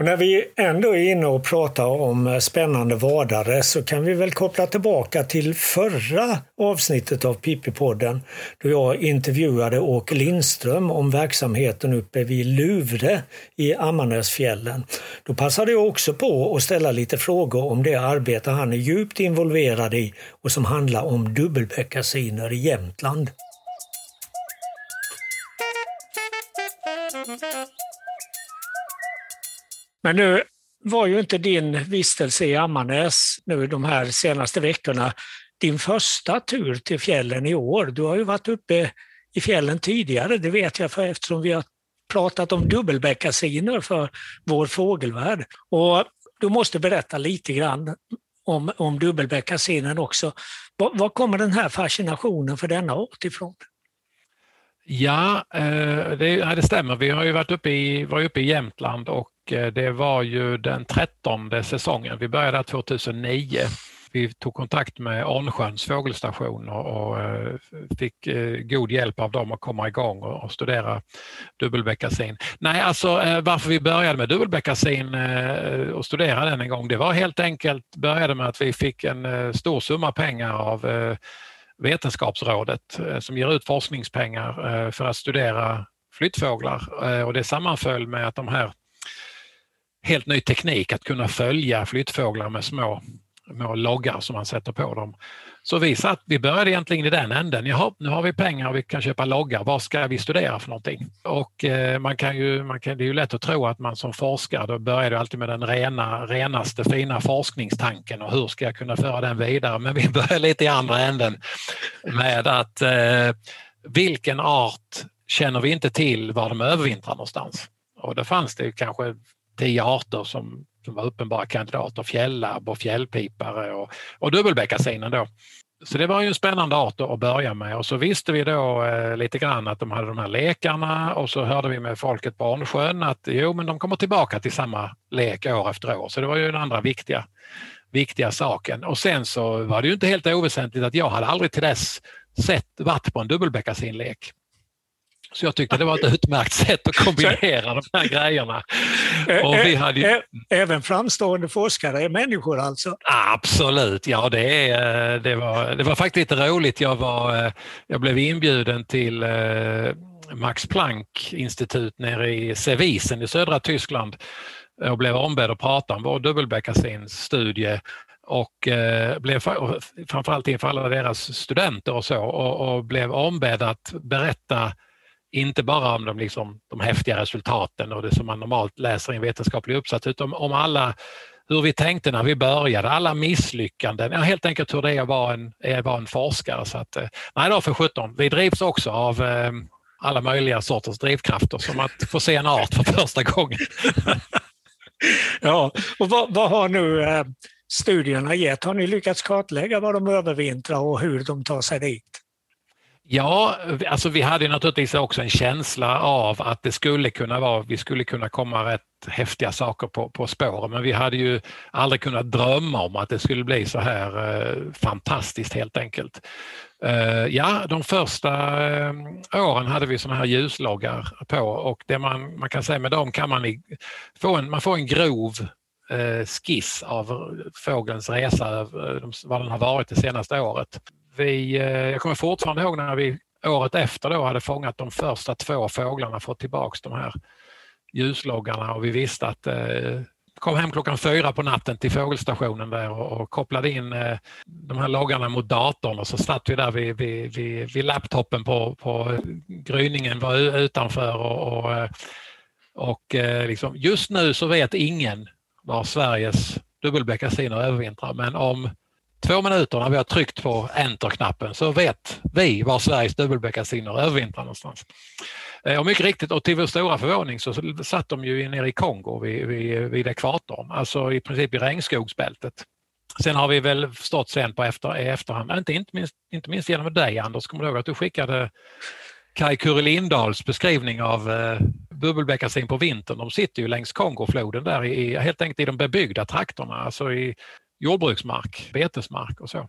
Och när vi ändå är inne och pratar om eh, spännande vadare så kan vi väl koppla tillbaka till förra avsnittet av Pippi-podden då jag intervjuade Åke Lindström om verksamheten uppe vid Luvre i Ammarnäsfjällen. Då passade jag också på att ställa lite frågor om det arbete han är djupt involverad i och som handlar om dubbelbeckasiner i Jämtland. Men nu, var ju inte din vistelse i Ammarnäs nu de här senaste veckorna din första tur till fjällen i år. Du har ju varit uppe i fjällen tidigare, det vet jag för eftersom vi har pratat om dubbelbeckasiner för vår fågelvärld. Och du måste berätta lite grann om, om dubbelbeckasinen också. Var, var kommer den här fascinationen för denna art ifrån? Ja, eh, det, det stämmer. Vi har ju varit uppe i, var uppe i Jämtland och Eh, det var ju den trettonde säsongen. Vi började 2009 vi tog kontakt med Arnsjöns fågelstation och, eh, fick eh, god hjälp av dem att komma igång och, studera dubbelbeckasin. Nej, alltså varför vi började med dubbelbeckasin och studera den en gång, det var helt enkelt började med att vi fick en stor summa pengar av Vetenskapsrådet som ger ut forskningspengar för att studera flyttfåglar och det sammanföll med att de här helt ny teknik att kunna följa flyttfåglar med små små loggar som man sätter på dem. Så vi, satt, vi började egentligen i den änden. Jaha, nu har vi pengar och vi kan köpa loggar. Vad ska vi studera för någonting? Och eh, man kan ju, man kan, det är ju lätt att tro att man som forskare, då börjar du alltid med den rena, renaste fina forskningstanken och hur ska jag kunna föra den vidare? Men vi (laughs) börjar lite i andra änden med att eh, vilken art känner vi inte till var de övervintrar någonstans? Och då fanns det kanske tio arter som som var uppenbara kandidater, fjällabb och fjällpipare och, och dubbelbeckasinen då. Så det var ju en spännande art att börja med och så visste vi då eh, lite grann att de hade de här lekarna och så hörde vi med folket på Arnsjön att jo men de kommer tillbaka till samma lek år efter år. Så det var ju den andra viktiga, viktiga saken. Och sen så var det ju inte helt oväsentligt att jag hade aldrig till dess sett varit på en dubbelbeckasinlek. Så jag tyckte det var ett utmärkt sätt att kombinera de här grejerna. Och vi hade ju... Även framstående forskare är människor alltså? Absolut, ja det, är, det, var, det var faktiskt lite roligt. Jag, var, jag blev inbjuden till eh, Max Planck institut nere i Sevisen i södra Tyskland och blev ombedd att prata om vår dubbelbeckasins-studie och eh, blev framförallt inför alla deras studenter och så och, och blev ombedd att berätta inte bara om de, liksom, de häftiga resultaten och det som man normalt läser i en vetenskaplig uppsats utan om alla hur vi tänkte när vi började, alla misslyckanden, ja, helt enkelt hur det är att vara en, att vara en forskare. Så att, eh, nej då för 17. Vi drivs också av eh, alla möjliga sorters drivkrafter som att få se en art för första gången. (laughs) ja, och vad, vad har nu eh, studierna gett? Har ni lyckats kartlägga var de övervintrar och hur de tar sig dit? Ja, alltså vi hade naturligtvis också en känsla av att det skulle kunna vara, vi skulle kunna komma rätt häftiga saker på, på spåren, men vi hade ju aldrig kunnat drömma om att det skulle bli så här eh, fantastiskt helt enkelt. Eh, ja, de första eh, åren hade vi såna här ljusloggar på och det man, man kan säga med dem kan man i, få en, man får en grov eh, skiss av fågelns resa, eh, vad den har varit det senaste året vi, eh, jag kommer fortfarande ihåg när vi året efter då hade fångat de första två fåglarna, fått tillbaks de här ljusloggarna och vi visste att eh, kom hem klockan fyra på natten till fågelstationen där och, och kopplade in eh, de här loggarna mot datorn och så satt vi där vid, vid, vid, vid laptopen på, på gryningen var utanför och, och, eh, och eh, liksom, just nu så vet ingen var Sveriges dubbelbeckasiner övervintrar men om två minuter när vi har tryckt på enter-knappen så vet vi var Sveriges dubbelbeckasiner övervintrar någonstans. Eh, och mycket riktigt, och till vår stora förvåning så satt de ju nere i Kongo vid, vid, vid ekvatorn, alltså i princip i regnskogsbältet. Sen har vi väl förstått sen på efter, efterhand, inte, inte, minst, inte minst genom dig Anders, kommer du ihåg att du skickade Kaj Kurre Lindahls beskrivning av eh, bubbelbeckasin på vintern. De sitter ju längs Kongofloden där i, helt enkelt i de bebyggda trakterna, alltså i jordbruksmark, betesmark och så.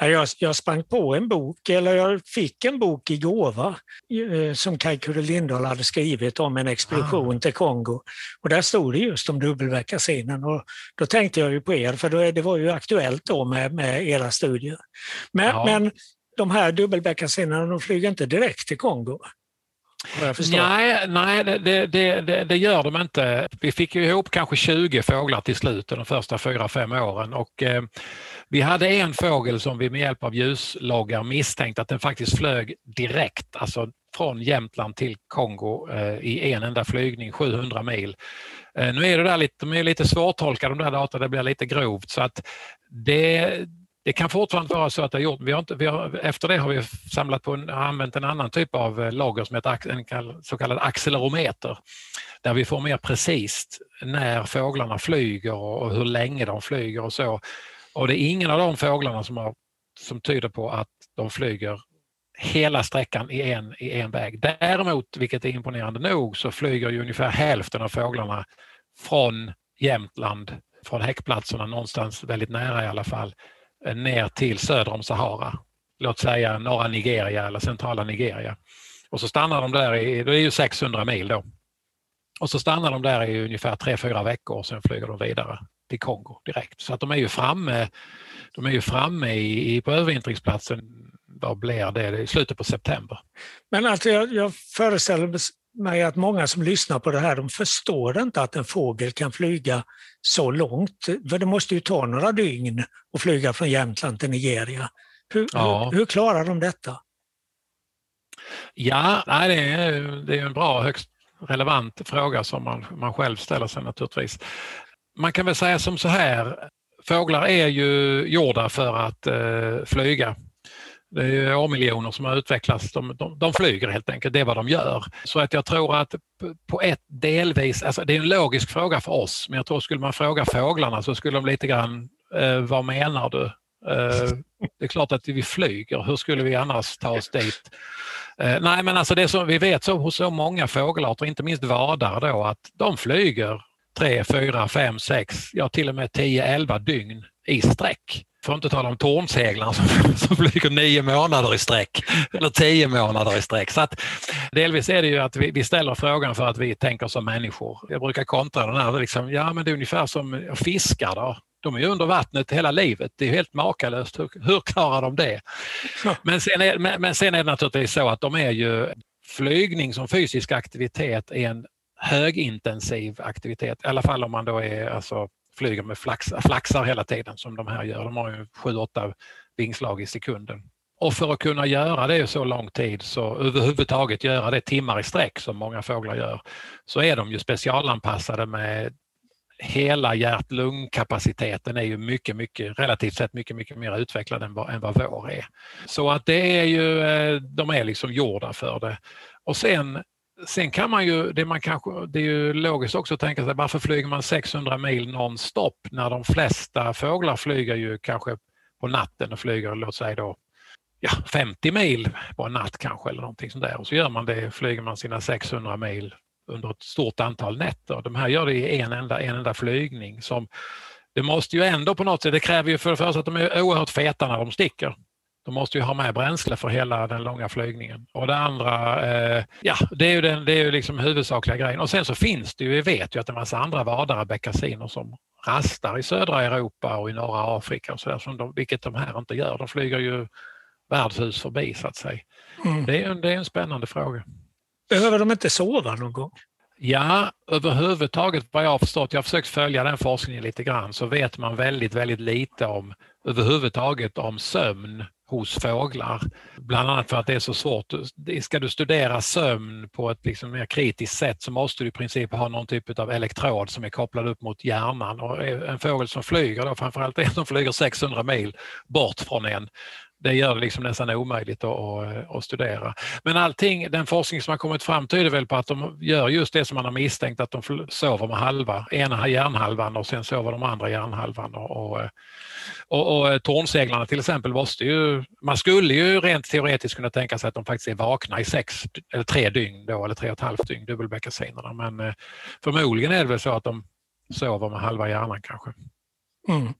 Jag, jag sprang på en bok, eller jag fick en bok i gåva eh, som Kaj Kurre Lindahl hade skrivit om en expedition ah. till Kongo. Och där stod det just om dubbelbeckasinen och då tänkte jag ju på er, för då, det var ju aktuellt då med, med era studier. Men, ja. men de här dubbelbeckasinerna, de flyger inte direkt till Kongo? Nej, nej det, det, det, det, gör de inte. Vi fick ju ihop kanske 20 fåglar till slut de första fyra fem åren och eh, vi hade en fågel som vi med hjälp av ljusloggar misstänkte att den faktiskt flög direkt, alltså från Jämtland till Kongo eh, i en enda flygning, 700 mil. Eh, nu är det där lite, de är lite svårtolkade de där data, det blir lite grovt så att det, det kan fortfarande vara så att det har gjort, vi har inte, vi har, efter det har vi samlat på en, använt en annan typ av eh, lager logger som heter en så kallad accelerometer där vi får mer precis när fåglarna flyger och hur länge de flyger och så. Och det är ingen av de fåglarna som, har, som tyder på att de flyger hela sträckan i en, i en väg. Däremot, vilket är imponerande nog, så flyger ju ungefär hälften av fåglarna från Jämtland, från häckplatserna någonstans väldigt nära i alla fall, Eh, ner till söder om Sahara. Låt säga norra Nigeria eller centrala Nigeria. Och så stannar de där, i, det är ju 600 mil då. Och så stannar de där i ungefär 3-4 veckor och sen flyger de vidare till Kongo direkt. Så att de är ju framme, de är ju framme i, i, på övervintringsplatsen, vad blir det, i slutet på september. Men alltså jag, jag föreställer mig att många som lyssnar på det här, de förstår inte att en fågel kan flyga så långt. För det måste ju ta några dygn att flyga från Jämtland till Nigeria. Hur, ja. hur, hur klarar de detta? Ja, det, är, det är en bra, högst relevant fråga som man, man själv ställer sig naturligtvis. Man kan väl säga som så här, fåglar är ju gjorda för att eh, flyga. Det är årmiljoner som har utvecklats, de, de, de, flyger helt enkelt, det är vad de gör. Så att jag tror att på ett delvis, alltså det är en logisk fråga för oss, men jag tror skulle man fråga fåglarna så skulle de lite grann, eh, vad menar du? Eh, det är klart att vi flyger, hur skulle vi annars ta oss dit? Eh, nej men alltså det som vi vet så, hos så många fågelarter, inte minst vadare då, att de flyger 3, 4, 5, 6, ja till och med 10, 11 dygn i sträck. För att inte tala om tornseglarna som, som flyger nio månader i sträck eller tio månader i sträck. Så att, delvis är det ju att vi, vi ställer frågan för att vi tänker som människor. Jag brukar kontra den här, liksom, ja men det är ungefär som fiskar då. De är ju under vattnet hela livet. Det är helt makalöst. Hur, hur klarar de det? Men sen, är, men, men sen är det naturligtvis så att de är ju flygning som fysisk aktivitet är en högintensiv aktivitet. I alla fall om man då är, alltså, flyger med flax, flaxar hela tiden som de här gör. De har ju 7-8 vingslag i sekunden. Och för att kunna göra det så lång tid, så överhuvudtaget göra det timmar i sträck som många fåglar gör, så är de ju specialanpassade med hela hjärt-lungkapaciteten är ju mycket, mycket, relativt sett mycket, mycket mer utvecklad än vad, än vad vår är. Så att det är ju, eh, de är liksom gjorda för det. Och sen Sen kan man ju, det, man kanske, det är ju logiskt också att tänka sig varför flyger man 600 mil nonstop när de flesta fåglar flyger ju kanske på natten och flyger låt säga då ja, 50 mil på en natt kanske eller någonting sånt där och så gör man det, flyger man sina 600 mil under ett stort antal nätter. De här gör det i en enda, en enda flygning. Som, det måste ju ändå på något sätt, det kräver ju för det första att de är oerhört feta när de sticker. De måste ju ha med bränsle för hela den långa flygningen. Och det andra, eh, ja det är ju, den, det är ju liksom huvudsakliga grejen. Och sen så finns det ju, vi vet ju att en massa andra vadare, beckasiner som rastar i södra Europa och i norra Afrika och så där, vilket de här inte gör. De flyger ju värdshus förbi så att säga. Mm. Det, är, det är en spännande fråga. Behöver de inte sova någon gång? Ja, överhuvudtaget vad jag har förstått, jag har försökt följa den forskningen lite grann, så vet man väldigt, väldigt lite om överhuvudtaget om sömn hos fåglar. Bland annat för att det är så svårt. Ska du studera sömn på ett liksom mer kritiskt sätt så måste du i princip ha någon typ av elektrod som är kopplad upp mot hjärnan. Och en fågel som flyger, då, framförallt en som flyger 600 mil bort från en, det gör det liksom nästan omöjligt att, att, eh, att, studera. Men allting, den forskning som har kommit fram tyder väl på att de gör just det som man har misstänkt, att de sover med halva, ena hjärnhalvan och sen sover de andra hjärnhalvan. Och, och, eh, och, och eh, tornseglarna till exempel måste ju, man skulle ju rent teoretiskt kunna tänka sig att de faktiskt är vakna i sex eller tre dygn då, eller tre och ett halvt dygn, dubbelbeckasinerna. Men förmodligen är det väl så att de sover med halva hjärnan kanske. Mm.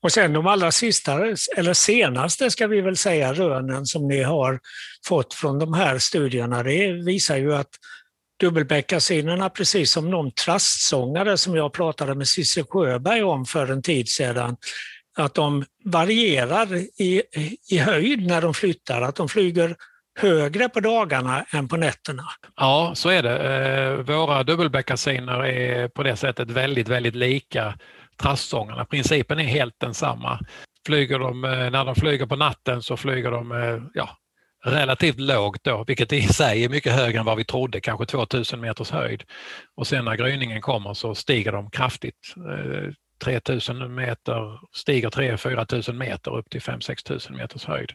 Och sen de allra sista, eller senaste ska vi väl säga, rönen som ni har fått från de här studierna, det visar ju att dubbelbeckasinerna, precis som någon trastsångare som jag pratade med Cissi Sjöberg om för en tid sedan, att de varierar i, i höjd när de flyttar, att de flyger högre på dagarna än på nätterna. Ja, så är det. Eh, våra dubbelbeckasiner är på det sättet väldigt, väldigt lika trastsångarna. Principen är helt densamma. Flyger de, eh, när de flyger på natten så flyger de eh, ja, relativt lågt då, vilket i sig är mycket högre än vad vi trodde, kanske 2000 meters höjd. Och sen när gryningen kommer så stiger de kraftigt. Eh, 3000 meter, stiger 3-4 000 meter upp till 5-6 000 meters höjd.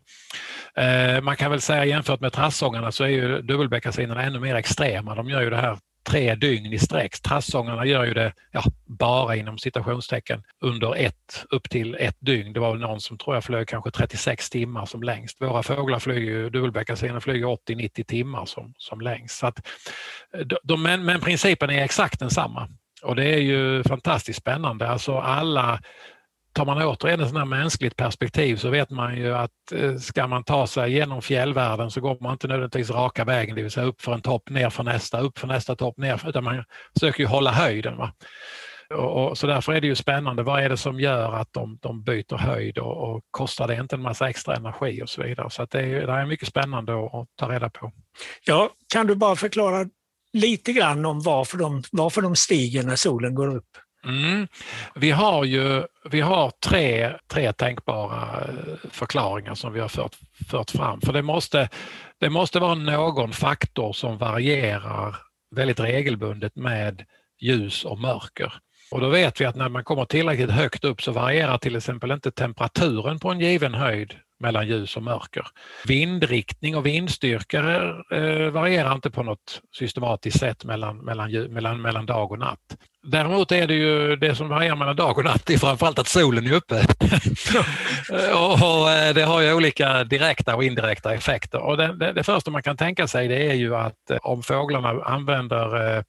Man kan väl säga jämfört med trassångarna så är ju dubbelbeckasinerna ännu mer extrema. De gör ju det här tre dygn i sträck. Trassångarna gör ju det ja, bara inom citationstecken under ett, upp till ett dygn. Det var någon som tror jag flög kanske 36 timmar som längst. Våra fåglar flyger, dubbelbeckasiner flyger 80-90 timmar som, som längst. Så att, eh, de, men, men principen är exakt densamma. Och det är ju fantastiskt spännande. Alltså alla, tar man återigen ett här mänskligt perspektiv så vet man ju att eh, ska man ta sig genom fjällvärlden så går man inte nödvändigtvis raka vägen, det vill säga upp för en topp, ner för nästa, upp för nästa topp, ner, utan man försöker ju hålla höjden. Va? Och, och, så därför är det ju spännande, vad är det som gör att de, de byter höjd och, och kostar det inte en massa extra energi och så vidare. Så att det, är, det är mycket spännande att, att ta reda på. Ja, kan du bara förklara lite grann om varför de, varför de stiger när solen går upp? Mm. Vi har ju vi har tre, tre tänkbara eh, förklaringar som vi har fört, fört fram. För det måste, det måste vara någon faktor som varierar väldigt regelbundet med ljus och mörker. Och då vet vi att när man kommer tillräckligt högt upp så varierar till exempel inte temperaturen på en given höjd mellan ljus och mörker. Vindriktning och vindstyrka eh, varierar inte på något systematiskt sätt mellan, mellan, mellan, mellan dag och natt. Däremot är det ju det som varierar mellan dag och natt, är framförallt att solen är uppe. (laughs) och, eh, det har ju olika direkta och indirekta effekter. Och det, det, det, första man kan tänka sig det är ju att eh, om fåglarna använder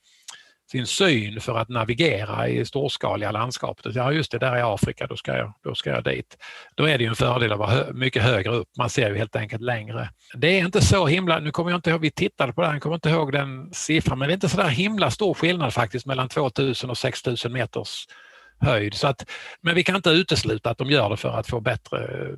sin syn för att navigera i storskaliga landskapet. Ja just det, där är Afrika, då ska jag, då ska jag dit. Då är det ju en fördel att vara hö mycket högre upp, man ser ju helt enkelt längre. Det är inte så himla, nu kommer jag inte ihåg, vi tittade på det här, jag kommer inte ihåg den siffran, men det är inte så där himla stor skillnad faktiskt mellan 2000 och 6000 meters höjd. Så att, men vi kan inte utesluta att de gör det för att få bättre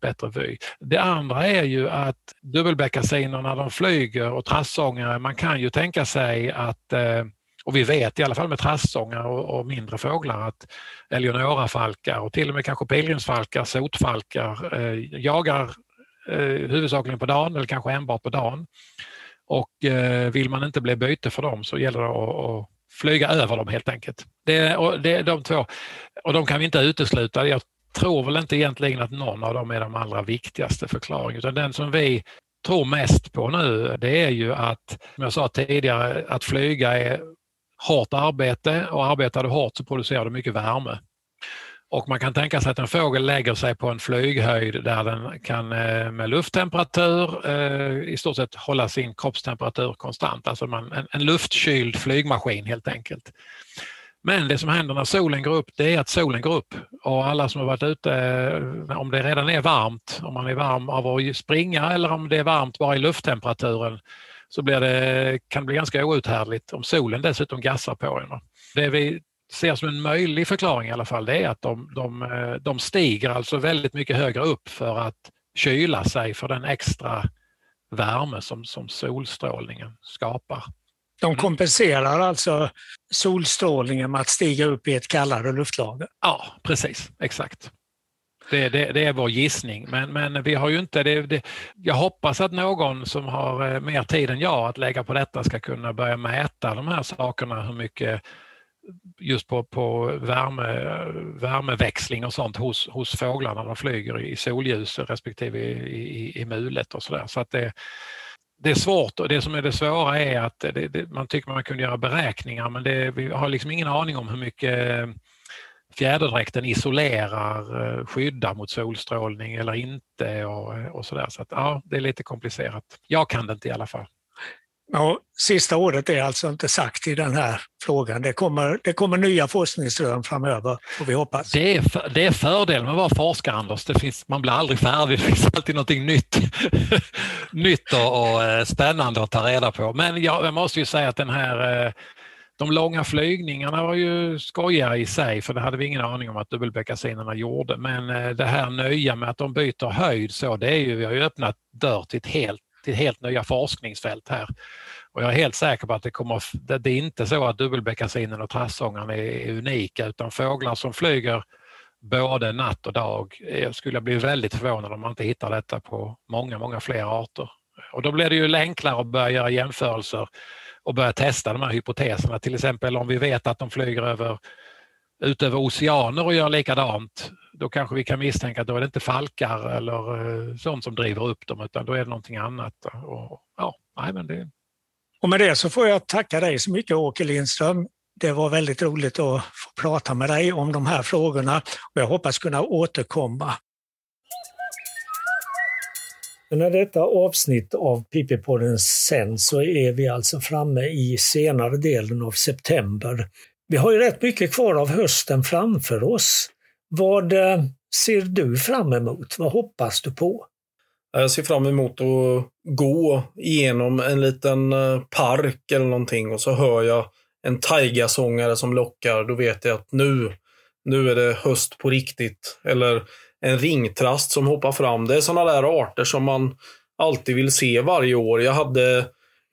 bättre vy. Det andra är ju att dubbelbeckasinerna de flyger och trassångare, man kan ju tänka sig att eh, och vi vet i alla fall med trassångar och, och mindre fåglar att Eleonorafalkar och till och med kanske pilgrimsfalkar, sotfalkar eh, jagar eh, huvudsakligen på dagen eller kanske enbart på dagen. Och eh, vill man inte bli byte för dem så gäller det att, att flyga över dem helt enkelt. Det, och det är de två. Och de kan vi inte utesluta. Jag tror väl inte egentligen att någon av dem är de allra viktigaste förklaringarna utan den som vi tror mest på nu det är ju att, som jag sa tidigare, att flyga är hårt arbete och arbetar du hårt så producerar du mycket värme. Och man kan tänka sig att en fågel lägger sig på en flyghöjd där den kan eh, med lufttemperatur eh, i stort sett hålla sin kroppstemperatur konstant, alltså man, en, en luftkyld flygmaskin helt enkelt. Men det som händer när solen går upp det är att solen går upp och alla som har varit ute, eh, om det redan är varmt, om man är varm av att springa eller om det är varmt bara i lufttemperaturen, så blir det, kan det bli ganska outhärdligt om solen dessutom gassar på en. Det vi ser som en möjlig förklaring i alla fall det är att de, de, eh, de stiger alltså väldigt mycket högre upp för att kyla sig för den extra värme som, som solstrålningen skapar. De mm. kompenserar alltså solstrålningen med att stiga upp i ett kallare luftlager? Ja, precis. Exakt. Det, det, det, är vår gissning, men, men vi har ju inte det, det, Jag hoppas att någon som har eh, mer tid än jag att lägga på detta ska kunna börja mäta de här sakerna, hur mycket just på, på värme, värmeväxling och sånt hos, hos fåglarna när de flyger i solljus respektive i, i, i mulet och sådär. Så att det, det är svårt och det som är det svåra är att det, det, man tycker man kunde göra beräkningar men det, vi har liksom ingen aning om hur mycket fjäderdräkten isolerar, eh, skyddar mot solstrålning eller inte och, och sådär. Så att, ja, det är lite komplicerat. Jag kan det inte i alla fall. Ja, sista ordet är alltså inte sagt i den här frågan. Det kommer, det kommer nya forskningsrön framöver, får vi hoppas. Det är, för, det är fördelen med att vara forskare, Anders. Det finns, man blir aldrig färdig. Det finns alltid någonting nytt, (laughs) nytt och, och, eh, spännande att ta reda på. Men jag, jag måste ju säga att den här eh, de långa flygningarna var ju skojiga i sig för det hade vi ingen aning om att dubbelbeckasinerna gjorde. Men eh, det här nya med att de byter höjd så det är ju, vi har ju öppnat dörr till ett helt, till helt nya forskningsfält här. Och jag är helt säker på att det kommer, det är inte så att dubbelbeckasinen och trassångaren är unika utan fåglar som flyger både natt och dag. Jag skulle bli väldigt förvånad om man inte hittar detta på många, många fler arter Och då blir det ju enklare att börja göra jämförelser och börja testa de här hypoteserna. Till exempel om vi vet att de flyger över, ut över oceaner och gör likadant, då kanske vi kan misstänka att då är det inte falkar eller eh, sånt som driver upp dem utan då är det någonting annat. Och, ja, nej, men det... och med det så får jag tacka dig så mycket Åke Lindström. Det var väldigt roligt att få prata med dig om de här frågorna och jag hoppas kunna återkomma. När detta avsnitt av PP-podden sänds så är vi alltså framme i senare delen av september. Vi har ju rätt mycket kvar av hösten framför oss. Vad eh, ser du fram emot? Vad hoppas du på? Jag ser fram emot att gå igenom en liten eh, park eller någonting och så hör jag en taigasångare som lockar. Då vet jag att nu, nu är det höst på riktigt. Eller en ringtrast som hoppar fram. Det är sådana där arter som man alltid vill se varje år. Jag hade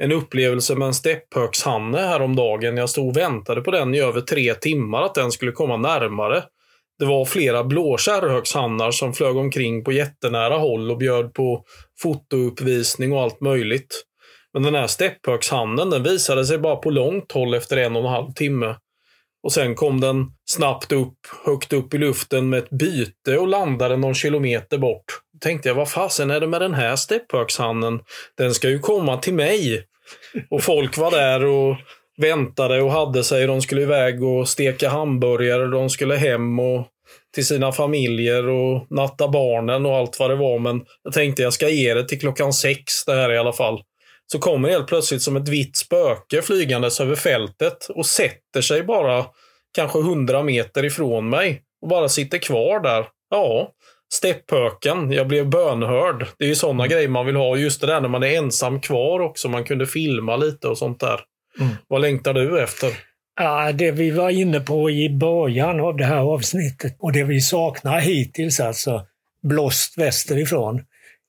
en upplevelse med en stepphökshanne häromdagen. Jag stod och väntade på den i över tre timmar, att den skulle komma närmare. Det var flera blåkärrhökshannar som flög omkring på jättenära håll och bjöd på fotouppvisning och allt möjligt. Men den här stepphökshannen den visade sig bara på långt håll efter en och en halv timme. Och sen kom den snabbt upp, högt upp i luften med ett byte och landade någon kilometer bort. Då tänkte jag, vad fasen är det med den här stepphökshannen? Den ska ju komma till mig. Och folk var där och väntade och hade sig. De skulle iväg och steka hamburgare. De skulle hem och till sina familjer och natta barnen och allt vad det var. Men jag tänkte jag ska ge det till klockan sex det här i alla fall. Så kommer helt plötsligt som ett vitt spöke flygandes över fältet och sätter sig bara kanske hundra meter ifrån mig och bara sitter kvar där. Ja, stepphöken. Jag blev bönhörd. Det är ju sådana mm. grejer man vill ha. Just det där när man är ensam kvar också. Man kunde filma lite och sånt där. Mm. Vad längtar du efter? Ja, det vi var inne på i början av det här avsnittet och det vi saknar hittills, alltså blåst västerifrån.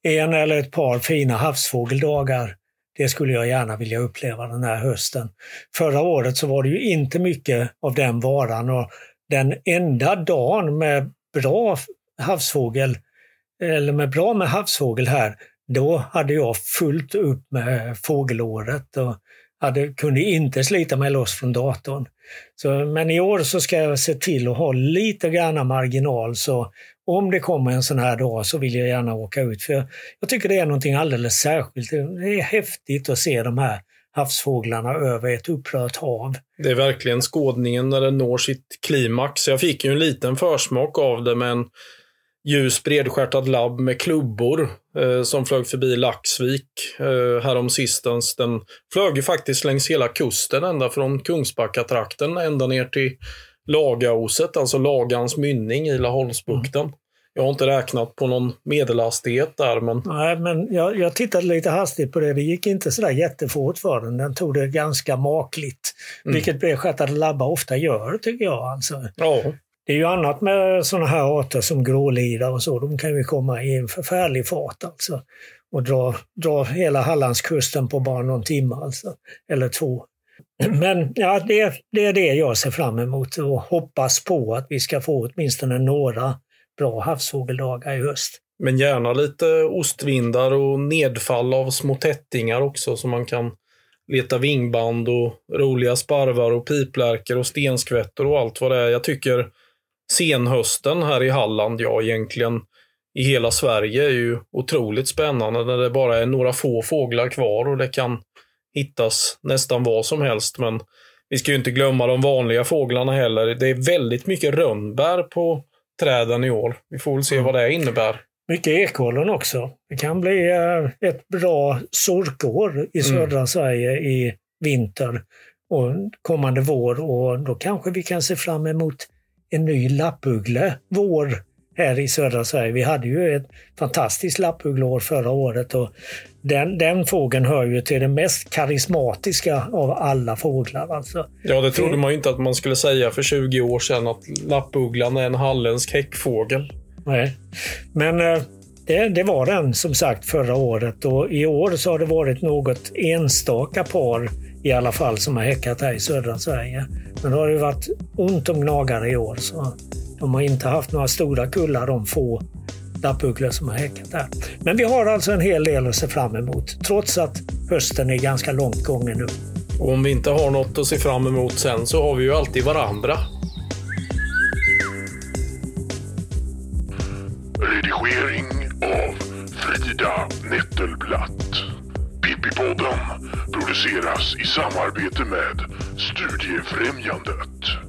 En eller ett par fina havsfågeldagar. Det skulle jag gärna vilja uppleva den här hösten. Förra året så var det ju inte mycket av den varan och den enda dagen med bra havsfågel, eller med bra med havsfågel här, då hade jag fullt upp med fågelåret och hade, kunde inte slita mig loss från datorn. Så, men i år så ska jag se till att ha lite grann marginal så om det kommer en sån här dag så vill jag gärna åka ut. För jag, jag tycker det är någonting alldeles särskilt. Det är häftigt att se de här havsfåglarna över ett upprört hav. Det är verkligen skådningen när den når sitt klimax. Jag fick ju en liten försmak av det med en ljus bredstjärtad labb med klubbor eh, som flög förbi Laxvik eh, häromsistens. Den flög ju faktiskt längs hela kusten ända från Kungsbackatrakten ända ner till Lagaoset, alltså Lagans mynning i Laholmsbukten. Mm. Jag har inte räknat på någon medelhastighet där. Men... Nej, men jag, jag tittade lite hastigt på det. Det gick inte sådär jättefort för den. Den tog det ganska makligt. Mm. Vilket bredstjärtade labbar ofta gör, tycker jag. Alltså. Ja. Det är ju annat med sådana här arter som grålida och så. De kan ju komma i en förfärlig fart alltså. Och dra, dra hela Hallandskusten på bara någon timme alltså. Eller två. Men ja, det, det är det jag ser fram emot och hoppas på att vi ska få åtminstone några bra havsfågeldagar i höst. Men gärna lite ostvindar och nedfall av små tättingar också så man kan leta vingband och roliga sparvar och piplärkor och stenskvättor och allt vad det är. Jag tycker senhösten här i Halland, ja egentligen i hela Sverige, är ju otroligt spännande när det bara är några få fåglar kvar och det kan hittas nästan vad som helst. Men vi ska ju inte glömma de vanliga fåglarna heller. Det är väldigt mycket rönnbär på träden i år. Vi får väl se mm. vad det innebär. Mycket ekollon också. Det kan bli eh, ett bra sorkår i södra mm. Sverige i vinter och kommande vår och då kanske vi kan se fram emot en ny lappuggle vår här i södra Sverige. Vi hade ju ett fantastiskt lappuggleår förra året och den, den fågeln hör ju till det mest karismatiska av alla fåglar. Alltså. Ja, det trodde man ju inte att man skulle säga för 20 år sedan att lappugglan är en halländsk häckfågel. Nej, men eh, det, det, var den som sagt förra året och i år så har det varit något enstaka par i alla fall som har häckat här i södra Sverige. Men det har ju varit ont om gnagare i år så de har inte haft några stora kullar de få lappugglor som har häckat där. Men vi har alltså en hel del att se fram emot, trots att hösten är ganska långt gången nu. Och om vi inte har något att se fram emot sen så har vi ju alltid varandra. Redigering av Frida Nettelblatt. Pippi-podden produceras i samarbete med Studiefrämjandet.